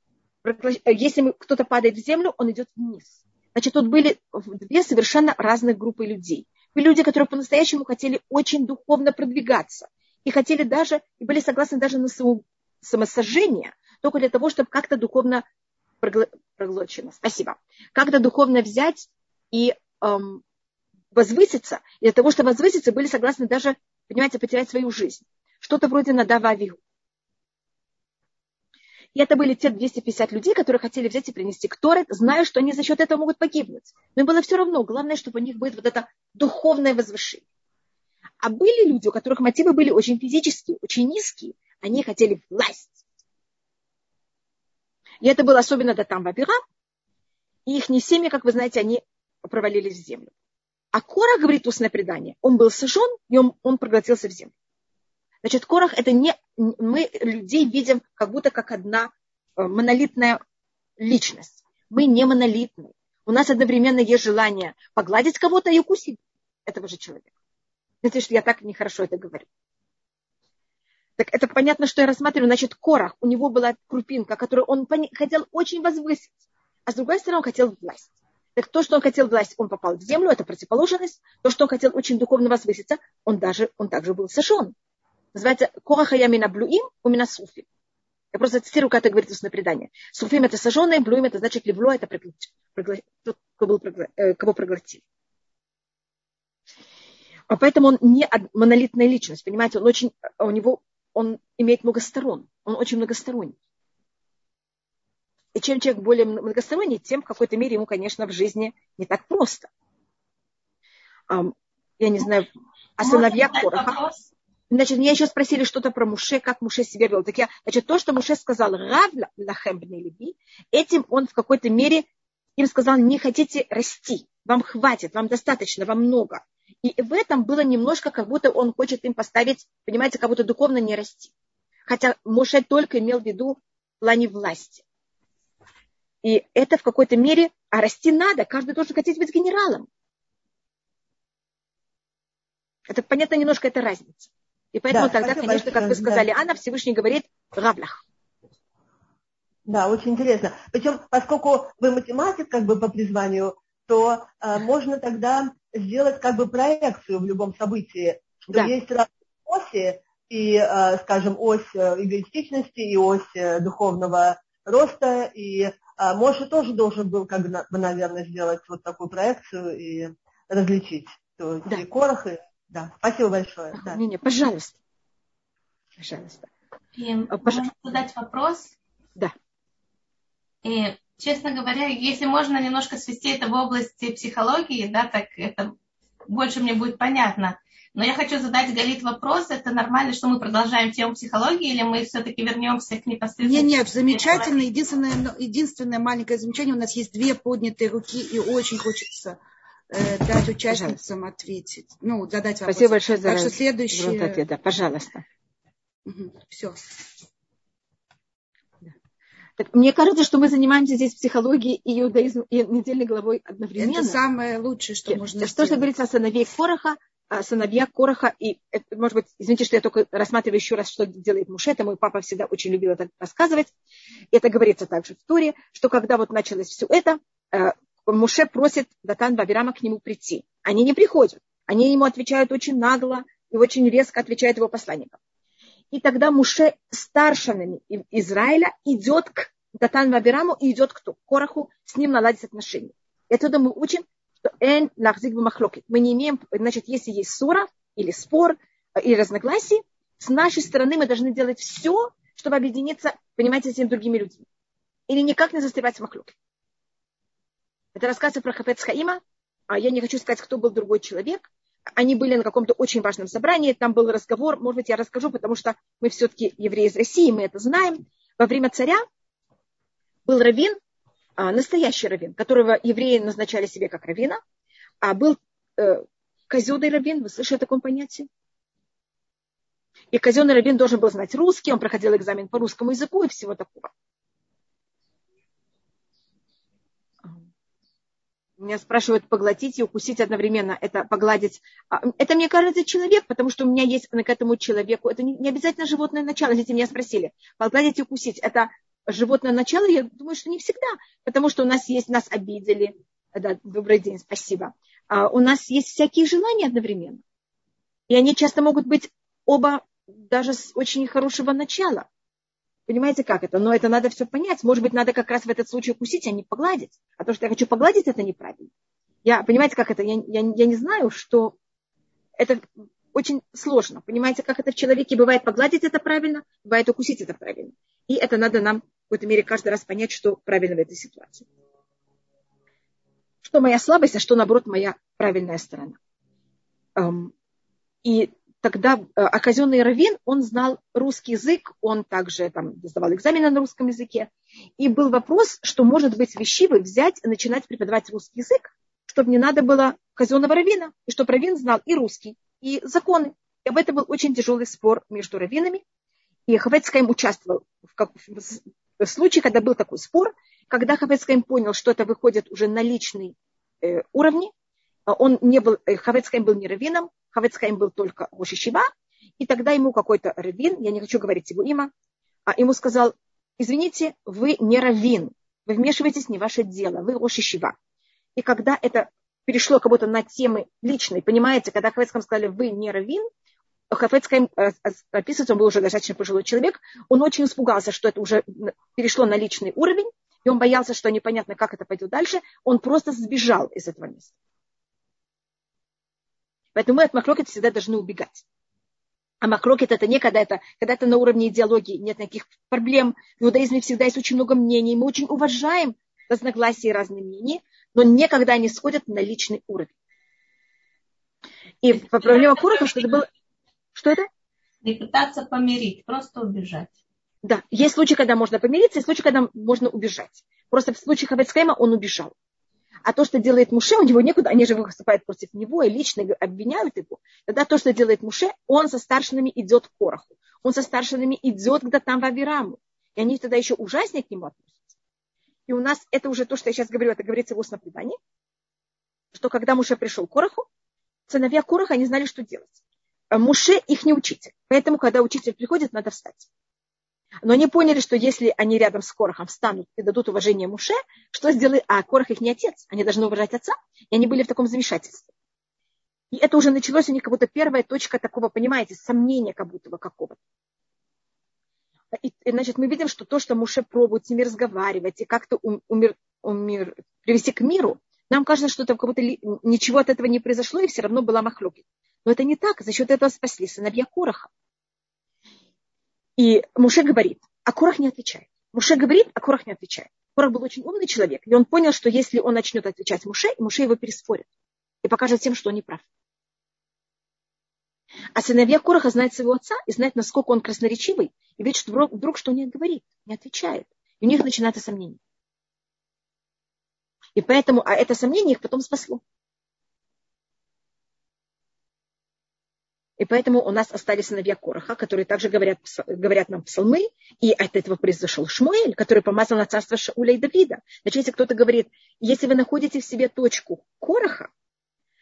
Если кто-то падает в землю, он идет вниз. Значит, тут были две совершенно разных группы людей. Были люди, которые по-настоящему хотели очень духовно продвигаться. И хотели даже, и были согласны даже на самосожжение, только для того, чтобы как-то духовно проглочено. Спасибо. Как-то духовно взять и эм, возвыситься, и для того, чтобы возвыситься, были согласны даже, понимаете, потерять свою жизнь. Что-то вроде Надава Авигу. И это были те 250 людей, которые хотели взять и принести Кторет, зная, что они за счет этого могут погибнуть. Но им было все равно. Главное, чтобы у них будет вот это духовное возвышение. А были люди, у которых мотивы были очень физические, очень низкие. Они хотели власть. И это было особенно до там Вавира. И их не семьи, как вы знаете, они провалились в землю. А Корах, говорит устное предание, он был сожжен, и он, он проглотился в землю. Значит, Корах это не... Мы людей видим как будто как одна э, монолитная личность. Мы не монолитные. У нас одновременно есть желание погладить кого-то и укусить этого же человека. Знаете, что я так нехорошо это говорю. Так это понятно, что я рассматриваю. Значит, Корах, у него была крупинка, которую он хотел очень возвысить. А с другой стороны, он хотел власть. Так то, что он хотел власть, он попал в землю, это противоположность. То, что он хотел очень духовно возвыситься, он, даже, он также был сожжен. Называется Кораха Ямина Блуим, у меня Суфи. Я просто цитирую, как это говорится устное предание. Суфим это сожженное, блуим это значит ливло, это проглотить, тот, кто был, э, кого проглотили. А поэтому он не монолитная личность, понимаете, он очень, у него, он имеет много сторон, он очень многосторонний. И чем человек более многосторонний, тем в какой-то мере ему, конечно, в жизни не так просто. Я не знаю, а сыновья Короха. Значит, меня еще спросили что-то про Муше, как Муше себя вел. Так я, значит, то, что Муше сказал, рав лахем либи, этим он в какой-то мере им сказал, не хотите расти, вам хватит, вам достаточно, вам много. И в этом было немножко, как будто он хочет им поставить, понимаете, как будто духовно не расти. Хотя Моше только имел в виду в плане власти. И это в какой-то мере, а расти надо, каждый должен хотеть быть генералом. Это понятно немножко, это разница. И поэтому да, тогда, конечно, как вы сказали, да. Анна Всевышний говорит «равлах». Да, очень интересно. Причем, поскольку вы математик как бы по призванию, то э, можно тогда сделать как бы проекцию в любом событии, что да. есть разные оси, и, э, скажем, ось э, эгоистичности и ось э, духовного роста, и э, Моша тоже должен был, как бы, наверное, сделать вот такую проекцию и различить. То есть да. и Корох, и... Да, спасибо большое. Да. Не, не, пожалуйста. Пожалуйста. И, можно задать вопрос? Да. И, честно говоря, если можно немножко свести это в области психологии, да, так это больше мне будет понятно. Но я хочу задать Галит вопрос, это нормально, что мы продолжаем тему психологии, или мы все-таки вернемся к непосредственно... Нет, нет, замечательно. Единственное, единственное маленькое замечание, у нас есть две поднятые руки, и очень хочется э, дать участницам пожалуйста. ответить. Ну, задать вопрос. Спасибо большое за так что следующий... ответа. Пожалуйста. Угу, все. Так, мне кажется, что мы занимаемся здесь психологией и иудаизмом и недельной главой одновременно. Это самое лучшее, что Нет, можно сделать. Что же говорится о сыновей Короха, о сыновьях Короха, и, может быть, извините, что я только рассматриваю еще раз, что делает Муше, это мой папа всегда очень любил это рассказывать. Это говорится также в Туре, что когда вот началось все это, э, Муше просит Датан Бабирама к нему прийти. Они не приходят. Они ему отвечают очень нагло и очень резко отвечают его посланникам. И тогда Муше старшинами Израиля идет к Датан Вабираму и идет? К Кораху, с ним наладить отношения. И отсюда мы учим, что эн лахзик махлокит. Мы не имеем, значит, если есть ссора или спор э, или разногласие, с нашей стороны мы должны делать все, чтобы объединиться, понимаете, с этими другими людьми. Или никак не застревать в махлоке. Это рассказывается про Хафец Хаима. А я не хочу сказать, кто был другой человек они были на каком-то очень важном собрании, там был разговор, может быть, я расскажу, потому что мы все-таки евреи из России, мы это знаем. Во время царя был раввин, а, настоящий раввин, которого евреи назначали себе как раввина, а был э, казенный раввин, вы слышали о таком понятии? И казенный раввин должен был знать русский, он проходил экзамен по русскому языку и всего такого. Меня спрашивают поглотить и укусить одновременно. Это погладить. А, это, мне кажется, человек, потому что у меня есть к этому человеку. Это не обязательно животное начало. Если меня спросили, погладить и укусить. Это животное начало? Я думаю, что не всегда. Потому что у нас есть, нас обидели. Да, добрый день, спасибо. А у нас есть всякие желания одновременно. И они часто могут быть оба даже с очень хорошего начала. Понимаете, как это? Но это надо все понять. Может быть, надо как раз в этот случай укусить, а не погладить. А то, что я хочу погладить, это неправильно. Я, понимаете, как это? Я, я, я не знаю, что это очень сложно. Понимаете, как это в человеке бывает погладить это правильно, бывает укусить это правильно. И это надо нам в какой-то мере каждый раз понять, что правильно в этой ситуации. Что моя слабость, а что, наоборот, моя правильная сторона. И тогда э, оказенный раввин, он знал русский язык, он также там сдавал экзамены на русском языке. И был вопрос, что, может быть, вещивы взять и начинать преподавать русский язык, чтобы не надо было казенного раввина, и чтобы раввин знал и русский, и законы. И об этом был очень тяжелый спор между раввинами. И Хафецкайм участвовал в, как, в случае, когда был такой спор, когда Хафецкайм понял, что это выходит уже на личный э, уровне, он не был, э, Хафецкайм был не раввином, Хавецхайм был только Рошишива, и тогда ему какой-то раввин, я не хочу говорить его имя, а ему сказал, извините, вы не раввин, вы вмешиваетесь не ваше дело, вы Рошишива. И когда это перешло как будто на темы личные, понимаете, когда Хафецкам сказали, вы не раввин, Хафецкайм э, э, описывается, он был уже достаточно пожилой человек, он очень испугался, что это уже перешло на личный уровень, и он боялся, что непонятно, как это пойдет дальше, он просто сбежал из этого места. Поэтому мы от махлокета всегда должны убегать. А махлокет это не когда это, когда это на уровне идеологии, нет никаких проблем. В иудаизме всегда есть очень много мнений. Мы очень уважаем разногласия и разные мнения, но никогда они сходят на личный уровень. И проблема Куроха, что это было... Что это? Не пытаться помирить, просто убежать. Да, есть случаи, когда можно помириться, есть случаи, когда можно убежать. Просто в случае Хавецкайма он убежал. А то, что делает Муше, у него некуда, они же выступают против него и лично обвиняют его. Тогда то, что делает Муше, он со старшинами идет к Короху. Он со старшинами идет к в Авираму. И они тогда еще ужаснее к нему относятся. И у нас это уже то, что я сейчас говорю, это говорится в устном предании, что когда Муше пришел к Короху, сыновья Короха, они знали, что делать. Муше их не учитель. Поэтому, когда учитель приходит, надо встать. Но они поняли, что если они рядом с Корохом встанут и дадут уважение Муше, что сделает? А Корох их не отец, они должны уважать отца. И они были в таком замешательстве. И это уже началось у них как будто первая точка такого, понимаете, сомнения как будто бы какого-то. И, и, значит, мы видим, что то, что Муше пробует с ними разговаривать и как-то умер, умер, привести к миру, нам кажется, что это как будто ничего от этого не произошло, и все равно была махлоки. Но это не так. За счет этого спасли сыновья Короха. И Муше говорит, а Корах не отвечает. Муше говорит, а Корах не отвечает. Корах был очень умный человек, и он понял, что если он начнет отвечать Муше, Муше его переспорит и покажет всем, что он не прав. А сыновья Короха знают своего отца и знают, насколько он красноречивый, и видят, что вдруг, вдруг что не говорит, не отвечает. И у них начинается сомнение. И поэтому, а это сомнение их потом спасло. И поэтому у нас остались сыновья Короха, которые также говорят, говорят нам псалмы. И от этого произошел Шмуэль, который помазал на царство Шауля и Давида. Значит, если кто-то говорит, если вы находите в себе точку Короха,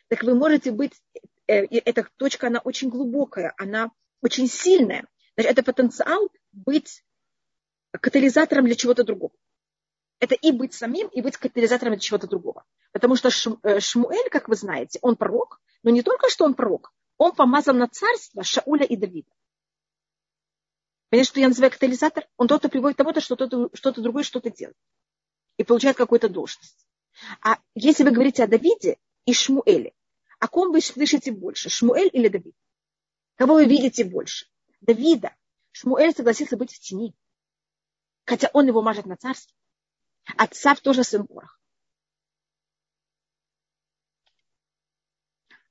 так вы можете быть, э, эта точка, она очень глубокая, она очень сильная. Значит, это потенциал быть катализатором для чего-то другого. Это и быть самим, и быть катализатором для чего-то другого. Потому что э, Шмуэль, как вы знаете, он пророк, но не только что он пророк, он помазал на царство Шауля и Давида. Понимаете, что я называю катализатор? Он тот, кто приводит к тому, что что-то, что-то другое что-то делает. И получает какую-то должность. А если вы говорите о Давиде и Шмуэле, о ком вы слышите больше, Шмуэль или Давид? Кого вы видите больше? Давида. Шмуэль согласился быть в тени. Хотя он его мажет на царство. А царь тоже сын Корах.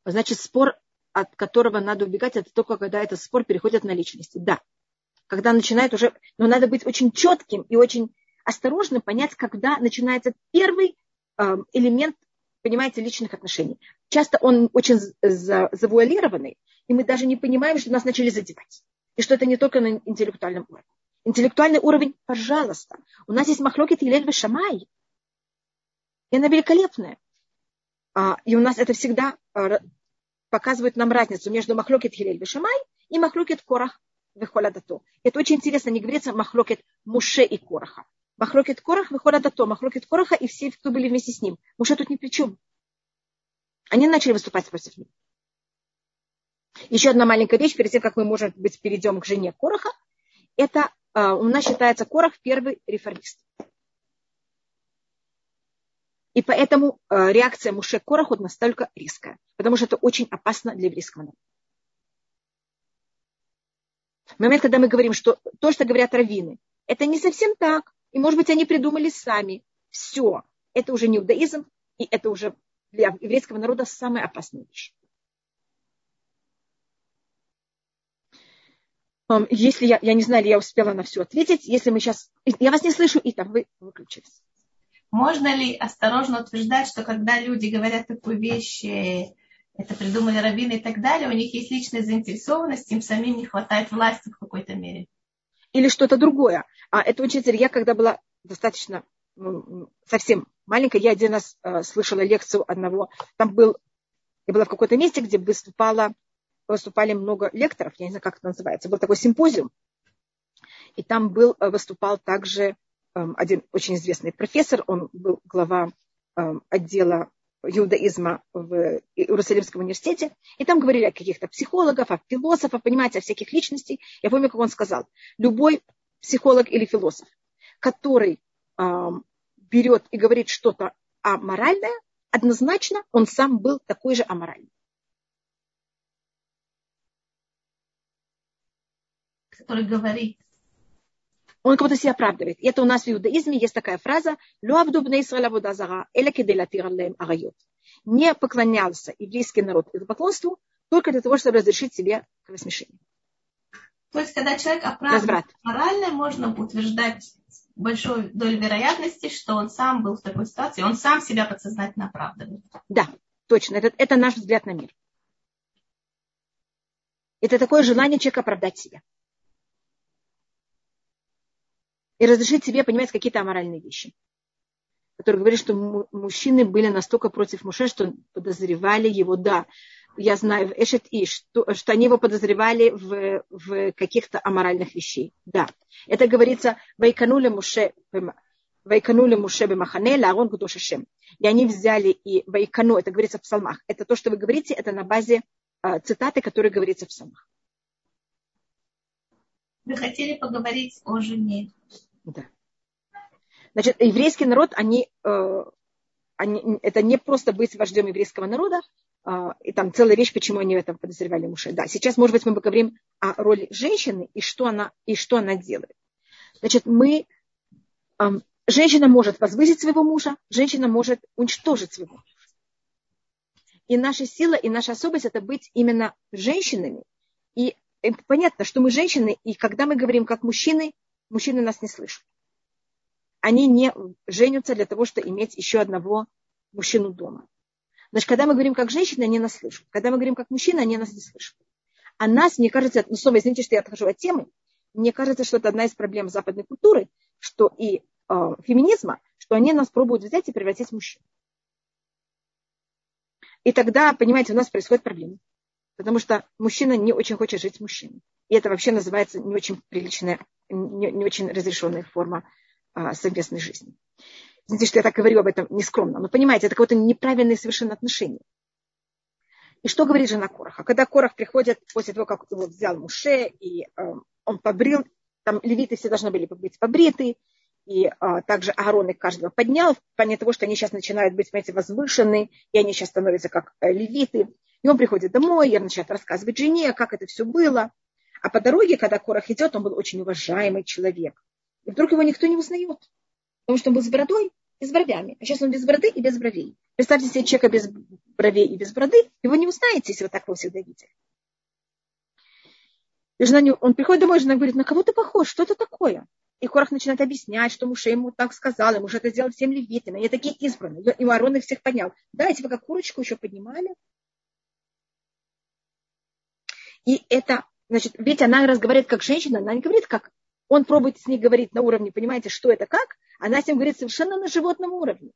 Значит, спор от которого надо убегать, это только когда этот спор переходит на личности. Да. Когда начинает уже, но надо быть очень четким и очень осторожным, понять, когда начинается первый э, элемент, понимаете, личных отношений. Часто он очень завуалированный, и мы даже не понимаем, что нас начали задевать. И что это не только на интеллектуальном уровне. Интеллектуальный уровень, пожалуйста. У нас есть махлокет Елель Шамай. И она великолепная. А, и у нас это всегда а, показывают нам разницу между махлокет Хилель Вешамай и махлокет Корах Вехоладато. Это очень интересно, не говорится махлокет Муше и Кораха. Махлокет Корах Вехоладато, махлокет Кораха и все, кто были вместе с ним. Муше тут ни при чем. Они начали выступать против него. Еще одна маленькая вещь, перед тем, как мы, может быть, перейдем к жене Кораха. Это э, у нас считается Корах первый реформист. И поэтому э, реакция Муше Короху настолько резкая, потому что это очень опасно для еврейского народа. В момент, когда мы говорим, что то, что говорят раввины, это не совсем так, и, может быть, они придумали сами. Все, это уже не иудаизм, и это уже для еврейского народа самая опасная вещь. Если я, я не знаю, я успела на все ответить, если мы сейчас... Я вас не слышу, и там вы выключились. Можно ли осторожно утверждать, что когда люди говорят такую вещь, э, это придумали раввины и так далее, у них есть личная заинтересованность, им самим не хватает власти в какой-то мере? Или что-то другое. А это очень Я когда была достаточно совсем маленькая, я один раз э, слышала лекцию одного, там был, я была в каком-то месте, где выступала, выступали много лекторов, я не знаю, как это называется, был такой симпозиум, и там был, э, выступал также один очень известный профессор, он был глава эм, отдела иудаизма в Иерусалимском университете, и там говорили о каких-то психологах, о философах, понимаете, о всяких личностей. Я помню, как он сказал, любой психолог или философ, который эм, берет и говорит что-то аморальное, однозначно он сам был такой же аморальный. Который говорит он как будто себя оправдывает. И это у нас в иудаизме есть такая фраза не поклонялся еврейский народ идолопоклонству только для того, чтобы разрешить себе кровосмешение. То есть, когда человек оправдывает морально, можно утверждать большой долей вероятности, что он сам был в такой ситуации, он сам себя подсознательно оправдывает. Да, точно. Это, это наш взгляд на мир. Это такое желание человека оправдать себя. И разрешить себе понимать какие-то аморальные вещи. Который говорит, что мужчины были настолько против Муше, что подозревали его, да, я знаю, Эшет И, что, что они его подозревали в, в каких-то аморальных вещей. Да. Это говорится Вайкануле Муше Вайкануле Муше Бемахане Лаарон Гудошашем. И они взяли и Вайкану, это говорится в псалмах. Это то, что вы говорите, это на базе а, цитаты, которые говорится в псалмах. Вы хотели поговорить о жене. Да. Значит, еврейский народ, они, э, они, это не просто быть вождем еврейского народа, а, и там целая вещь, почему они в этом подозревали Муше. Да, сейчас, может быть, мы поговорим о роли женщины и что она, и что она делает. Значит, мы, женщина может возвысить своего мужа, женщина может уничтожить своего мужа. И наша сила, и наша особость – это быть именно женщинами. И понятно, что мы женщины, и когда мы говорим как мужчины, мужчины нас не слышат. Они не женятся для того, чтобы иметь еще одного мужчину дома. Значит, когда мы говорим как женщины, они нас слышат. Когда мы говорим как мужчины, они нас не слышат. А нас, мне кажется, ну снова извините, что я отхожу от темы, мне кажется, что это одна из проблем западной культуры, что и э, феминизма, что они нас пробуют взять и превратить в мужчин. И тогда, понимаете, у нас происходит проблема. Потому что мужчина не очень хочет жить с мужчиной. И это вообще называется не очень приличная, не, не очень разрешенная форма а, совместной жизни. Извините, что я так говорю об этом нескромно. Но понимаете, это какое-то неправильное совершенно отношение. И что говорит жена Короха? Когда Корах приходит после того, как его взял Муше, и э, он побрил, там левиты все должны были быть побриты, и а, также Аарон их каждого поднял, в плане того, что они сейчас начинают быть, понимаете, возвышены, и они сейчас становятся как э, левиты. И он приходит домой, и начинает рассказывать жене, как это все было. А по дороге, когда Корах идет, он был очень уважаемый человек. И вдруг его никто не узнает. Потому что он был с бородой и с бровями. А сейчас он без бороды и без бровей. Представьте себе человека без бровей и без бороды. Его не узнаете, если вы так его всегда видите. И жена, он приходит домой, жена говорит, на кого ты похож? Что это такое? И Корах начинает объяснять, что Муше ему так сказал, ему же это сделал всем левитам. Они такие избранные. И Аарон их всех поднял. Да, эти вы как курочку еще поднимали. И это, значит, ведь она разговаривает как женщина, она не говорит как он пробует с ней говорить на уровне, понимаете, что это как, она с ним говорит совершенно на животном уровне.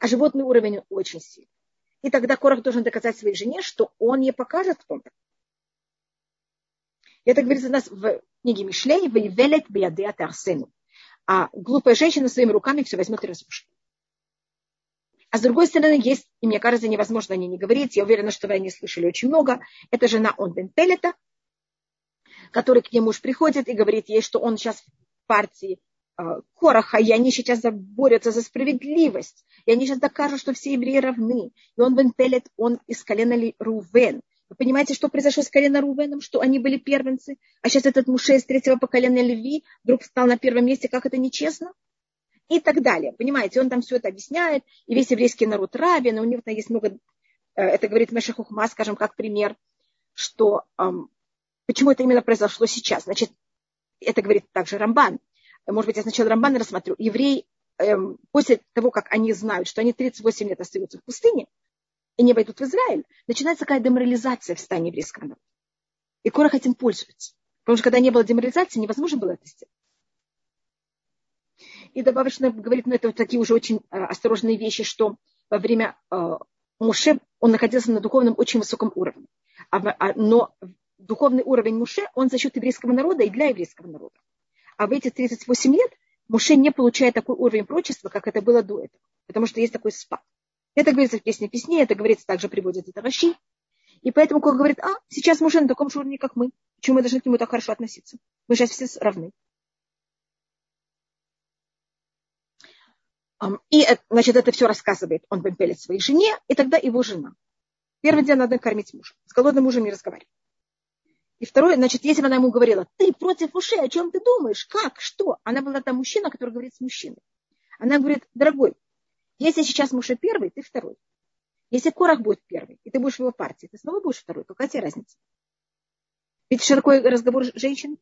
А животный уровень очень сильный. И тогда Корах должен доказать своей жене, что он ей покажет, кто он такой. Это говорится у нас в книге Мишлей, «Воевелет биадеат арсену». А глупая женщина своими руками все возьмет и разрушит. А с другой стороны, есть, и мне кажется, невозможно о ней не говорить, я уверена, что вы о ней слышали очень много, это жена Он Бен Пелета, который к нему уж приходит и говорит ей, что он сейчас в партии э, Короха, и они сейчас борются за справедливость, и они сейчас докажут, что все евреи равны. И он Бен он из колена Рувен. Вы понимаете, что произошло с колена Рувеном, что они были первенцы, а сейчас этот Муше из третьего поколения Леви вдруг стал на первом месте, как это нечестно? И так далее. Понимаете, он там все это объясняет, и весь еврейский народ равен, и у него есть много, э, это говорит Мешахухма, скажем, как пример, что Почему это именно произошло сейчас? Значит, это говорит также Рамбан. Может быть, я сначала Рамбан рассмотрю. Евреи эм, после того, как они знают, что они 38 лет остаются в пустыне и не войдут в Израиль, начинается такая деморализация в стане еврейского народа. И Корах этим пользуется. Потому что когда не было деморализации, невозможно было это сделать. И добавочно говорит, ну это вот такие уже очень э, осторожные вещи, что во время э, Муше он находился на духовном очень высоком уровне. А, а, но духовный уровень Муше, он за счет еврейского народа и для еврейского народа. А в эти 38 лет Муше не получает такой уровень прочества, как это было до этого. Потому что есть такой спад. Это говорится в песне песне, это говорится также приводит это Раши. И поэтому Кох говорит, а, сейчас Муше на таком же уровне, как мы. Почему мы должны к нему так хорошо относиться? Мы сейчас все равны. И, э, значит, это все рассказывает он Бемпелет своей жене, и тогда его жена. Первый день надо кормить мужа. С голодным мужем не разговаривать. И второе, значит, если бы она ему говорила, ты против ушей, о чем ты думаешь, как, что? Она была там мужчина, который говорит с мужчиной. Она говорит, дорогой, если сейчас Муше первый, ты второй. Если Корах будет первый, и ты будешь в его партии, ты снова будешь второй. Какая тебе разница? Ведь широкой разговор женщин.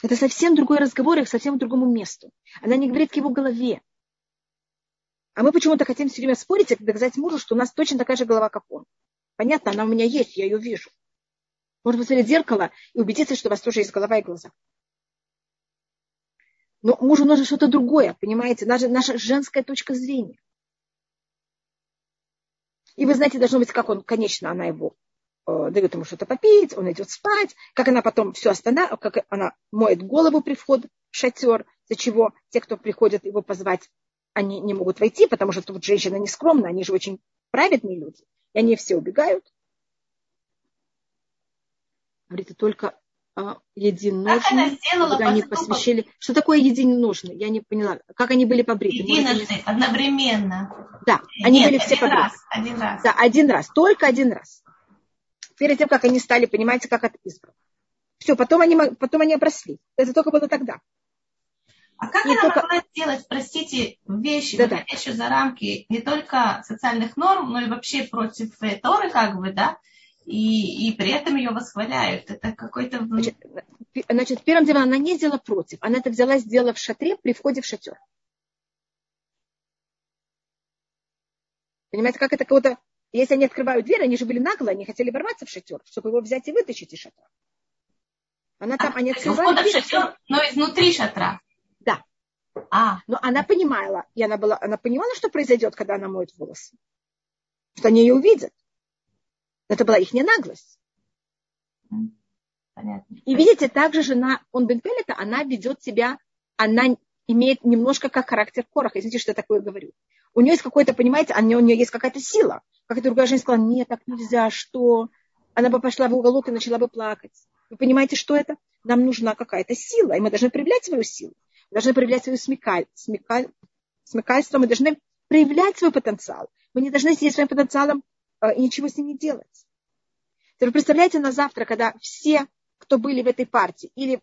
Это совсем другой разговор и к совсем другому месту. Она не говорит к его голове. А мы почему-то хотим все время спорить и доказать мужу, что у нас точно такая же голова, как он. Понятно, она у меня есть, я ее вижу. Можно посмотреть в зеркало и убедиться, что у вас тоже есть голова и глаза. Но мужу нужно что-то другое, понимаете? Наша, наша женская точка зрения. И вы знаете, должно быть, как он, конечно, она его э, дает ему что-то попить, он идет спать, как она потом все останавливает, как она моет голову при входе в шатер, за чего те, кто приходят его позвать, они не могут войти, потому что тут женщина не скромная, они же очень праведные люди, и они все убегают. Говорит, только а, единожный, когда они посвящали. Что такое единожный? Я не поняла. Как они были побриты? Единожды, Может, одновременно. Да, они Нет, были все побриты. раз, один раз. Да, один раз, только один раз. Перед тем, как они стали, понимаете, как это избрано. Все, потом они, потом они обросли. Это только было тогда. А как Не она только- могла сделать, простите, вещи, Да-да. выходящие за рамки не только социальных норм, но и вообще против Торы, как бы, да? И, и при этом ее восхваляют. Это какой-то... Значит, пи- значит, первым делом она не сделала против. Она это взяла, сделала в шатре при входе в шатер. Понимаете, как это кого-то... Если они открывают дверь, они же были наглые, они хотели ворваться в шатер, чтобы его взять и вытащить из шатра. Она там, они есть у открывают дверь, шатер, но изнутри шатра. Да. А, Но она понимала, и она, была, она понимала, что произойдет, когда она моет волосы. Что они ее увидят. Это была их наглость. понятно. И видите, также жена он бен Пелета, она ведет себя, она имеет немножко как характер Короха. Извините, что я такое говорю. У нее есть какое-то, понимаете, у нее, у нее есть какая-то сила. Как другая женщина сказала, нет, так нельзя, что? Она бы пошла в уголок и начала бы плакать. Вы понимаете, что это? Нам нужна какая-то сила, и мы должны проявлять свою силу. Мы должны проявлять свою смекаль, смекаль, смекальство, мы должны проявлять свой потенциал. Мы не должны сидеть своим потенциалом и ничего с ним не делать. Теперь представляете на завтра, когда все, кто были в этой партии, или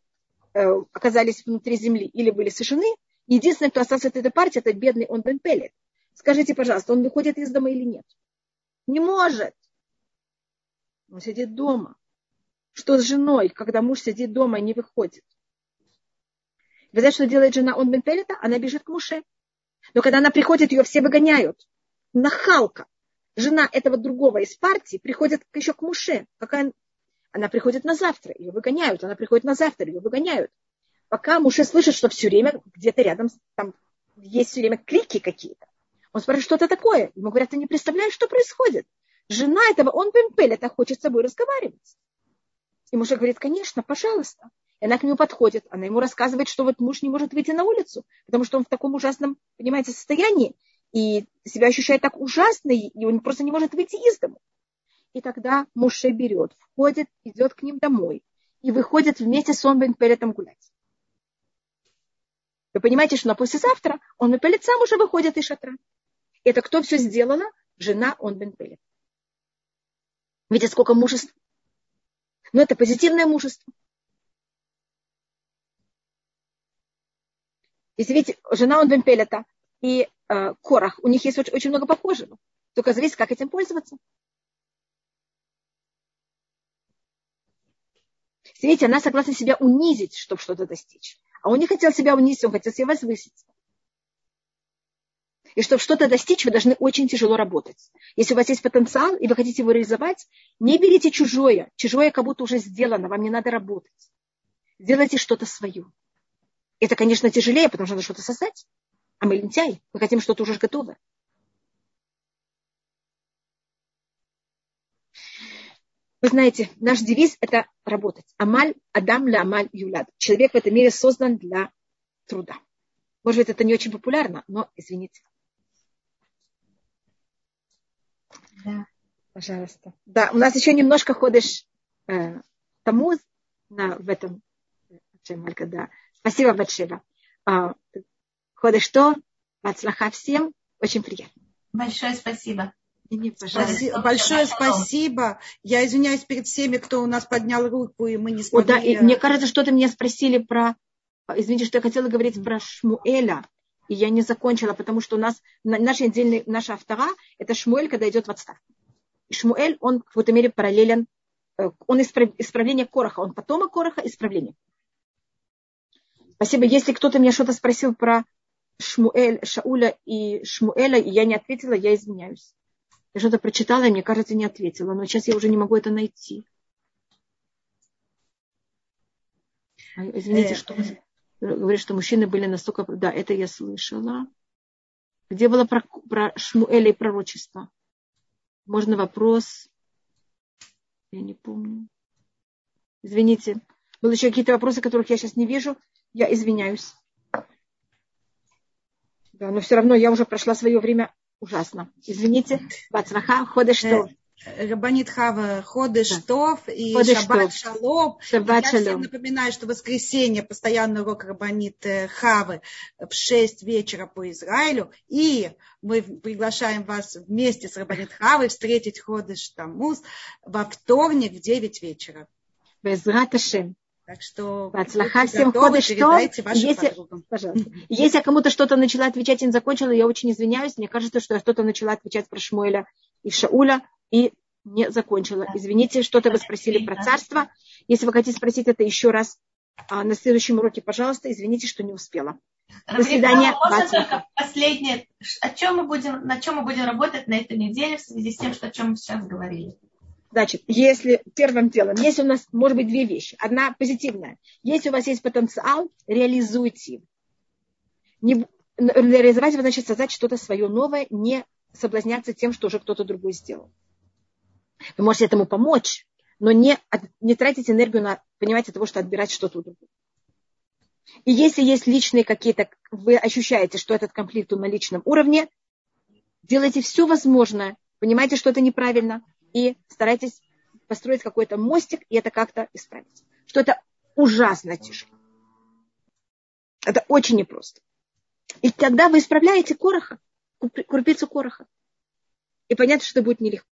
э, оказались внутри земли, или были сожжены, единственный, кто остался от этой партии, это бедный он Бен. Скажите, пожалуйста, он выходит из дома или нет? Не может. Он сидит дома. Что с женой, когда муж сидит дома и не выходит? Вы знаете, что делает жена он Бен? Она бежит к муше. Но когда она приходит, ее все выгоняют. Нахалка. Жена этого другого из партии приходит еще к муше. Какая... Она приходит на завтра, ее выгоняют. Она приходит на завтра, ее выгоняют. Пока муж слышит, что все время где-то рядом там есть все время крики какие-то. Он спрашивает, что это такое. Ему говорят, ты не представляешь, что происходит. Жена этого, он Бемпель, это хочет с собой разговаривать. И муж говорит, конечно, пожалуйста. И она к нему подходит, она ему рассказывает, что вот муж не может выйти на улицу, потому что он в таком ужасном, понимаете, состоянии, и себя ощущает так ужасно, и он просто не может выйти из дома. И тогда Муше берет, входит, идет к ним домой и выходит вместе с он Пелетом гулять. Вы понимаете, что на послезавтра он Пелет сам уже выходит из шатра. Это кто все сделала? Жена он Бен Пелет. Видите, сколько мужества. Но это позитивное мужество. Если видите, жена он Бен Пелета и э, Корах, у них есть очень, очень много похожего. Только зависит, как этим пользоваться. Видите, она согласна себя унизить, чтобы что-то достичь. А он не хотел себя унизить, он хотел себя возвысить. И чтобы что-то достичь, вы должны очень тяжело работать. Если у вас есть потенциал, и вы хотите его реализовать, не берите чужое. Чужое как будто уже сделано, вам не надо работать. Сделайте что-то свое. Это, конечно, тяжелее, потому что надо что-то создать. А мы лентяи, мы хотим что-то уже готовое. Вы знаете, наш девиз – это работать. Амаль, Адам ля Амаль юлад. Человек в этом мире создан для труда. Может быть, это не очень популярно, но извините. Да. Пожалуйста. Да, у нас еще немножко ходишь э, тому на, в этом. Малька, да. Спасибо большое. А, ходишь что? Подслаха всем. Очень приятно. Большое спасибо. И мне, пожалуйста. Спаси- Большое спасибо. Я извиняюсь перед всеми, кто у нас поднял руку, и мы не О, смогли. да, и мне кажется, что-то меня спросили про... Извините, что я хотела говорить про Шмуэля, и я не закончила, потому что у нас на- наш отдельный, наша автора – это Шмуэль, когда идет в отставку. И Шмуэль, он в какой-то мере параллелен, э, он исправ- исправление Короха, он потомок Короха, исправление. Спасибо. Если кто-то меня что-то спросил про Шмуэль, Шауля и Шмуэля, и я не ответила, я извиняюсь. Я что-то прочитала, и мне кажется, не ответила. Но сейчас я уже не могу это найти. А, извините, э, что говорит, что мужчины были настолько... Да, это я слышала. Где было про, про Шмуэля и пророчество? Можно вопрос? Я не помню. Извините. Были еще какие-то вопросы, которых я сейчас не вижу. Я извиняюсь. Да, но все равно я уже прошла свое время ужасно. Извините. Бацраха, ходишь что? Рабанит Хава Ходыш да. Тов и Ходыш Шаббат Шалом. Шаббат Я всем напоминаю, что воскресенье постоянный урок Рабанит э, Хавы в 6 вечера по Израилю. И мы приглашаем вас вместе с Рабанит Хавой встретить Ходыш Тамуз во вторник в 9 вечера. Без Раташем. Так что всем хода что если, пожалуйста, если я кому-то что-то начала отвечать и не закончила, я очень извиняюсь. Мне кажется, что я что-то начала отвечать про Шмуэля и Шауля и не закончила. Извините, что-то вы спросили про царство. Если вы хотите спросить это еще раз а, на следующем уроке, пожалуйста, извините, что не успела. До свидания. Можно последнее, о чем мы будем, на чем мы будем работать на этой неделе в связи с тем, что, о чем мы сейчас говорили. Значит, если первым делом, если у нас может быть две вещи. Одна позитивная. Если у вас есть потенциал, реализуйте. Не, реализовать значит создать что-то свое новое, не соблазняться тем, что уже кто-то другой сделал. Вы можете этому помочь, но не, не тратить энергию на, понимаете, того, что отбирать что-то у другого. И если есть личные какие-то, вы ощущаете, что этот конфликт на личном уровне, делайте все возможное, понимаете, что это неправильно, и старайтесь построить какой-то мостик и это как-то исправить. Что это ужасно тяжело. Это очень непросто. И тогда вы исправляете короха, крупицу короха. И понятно, что это будет нелегко.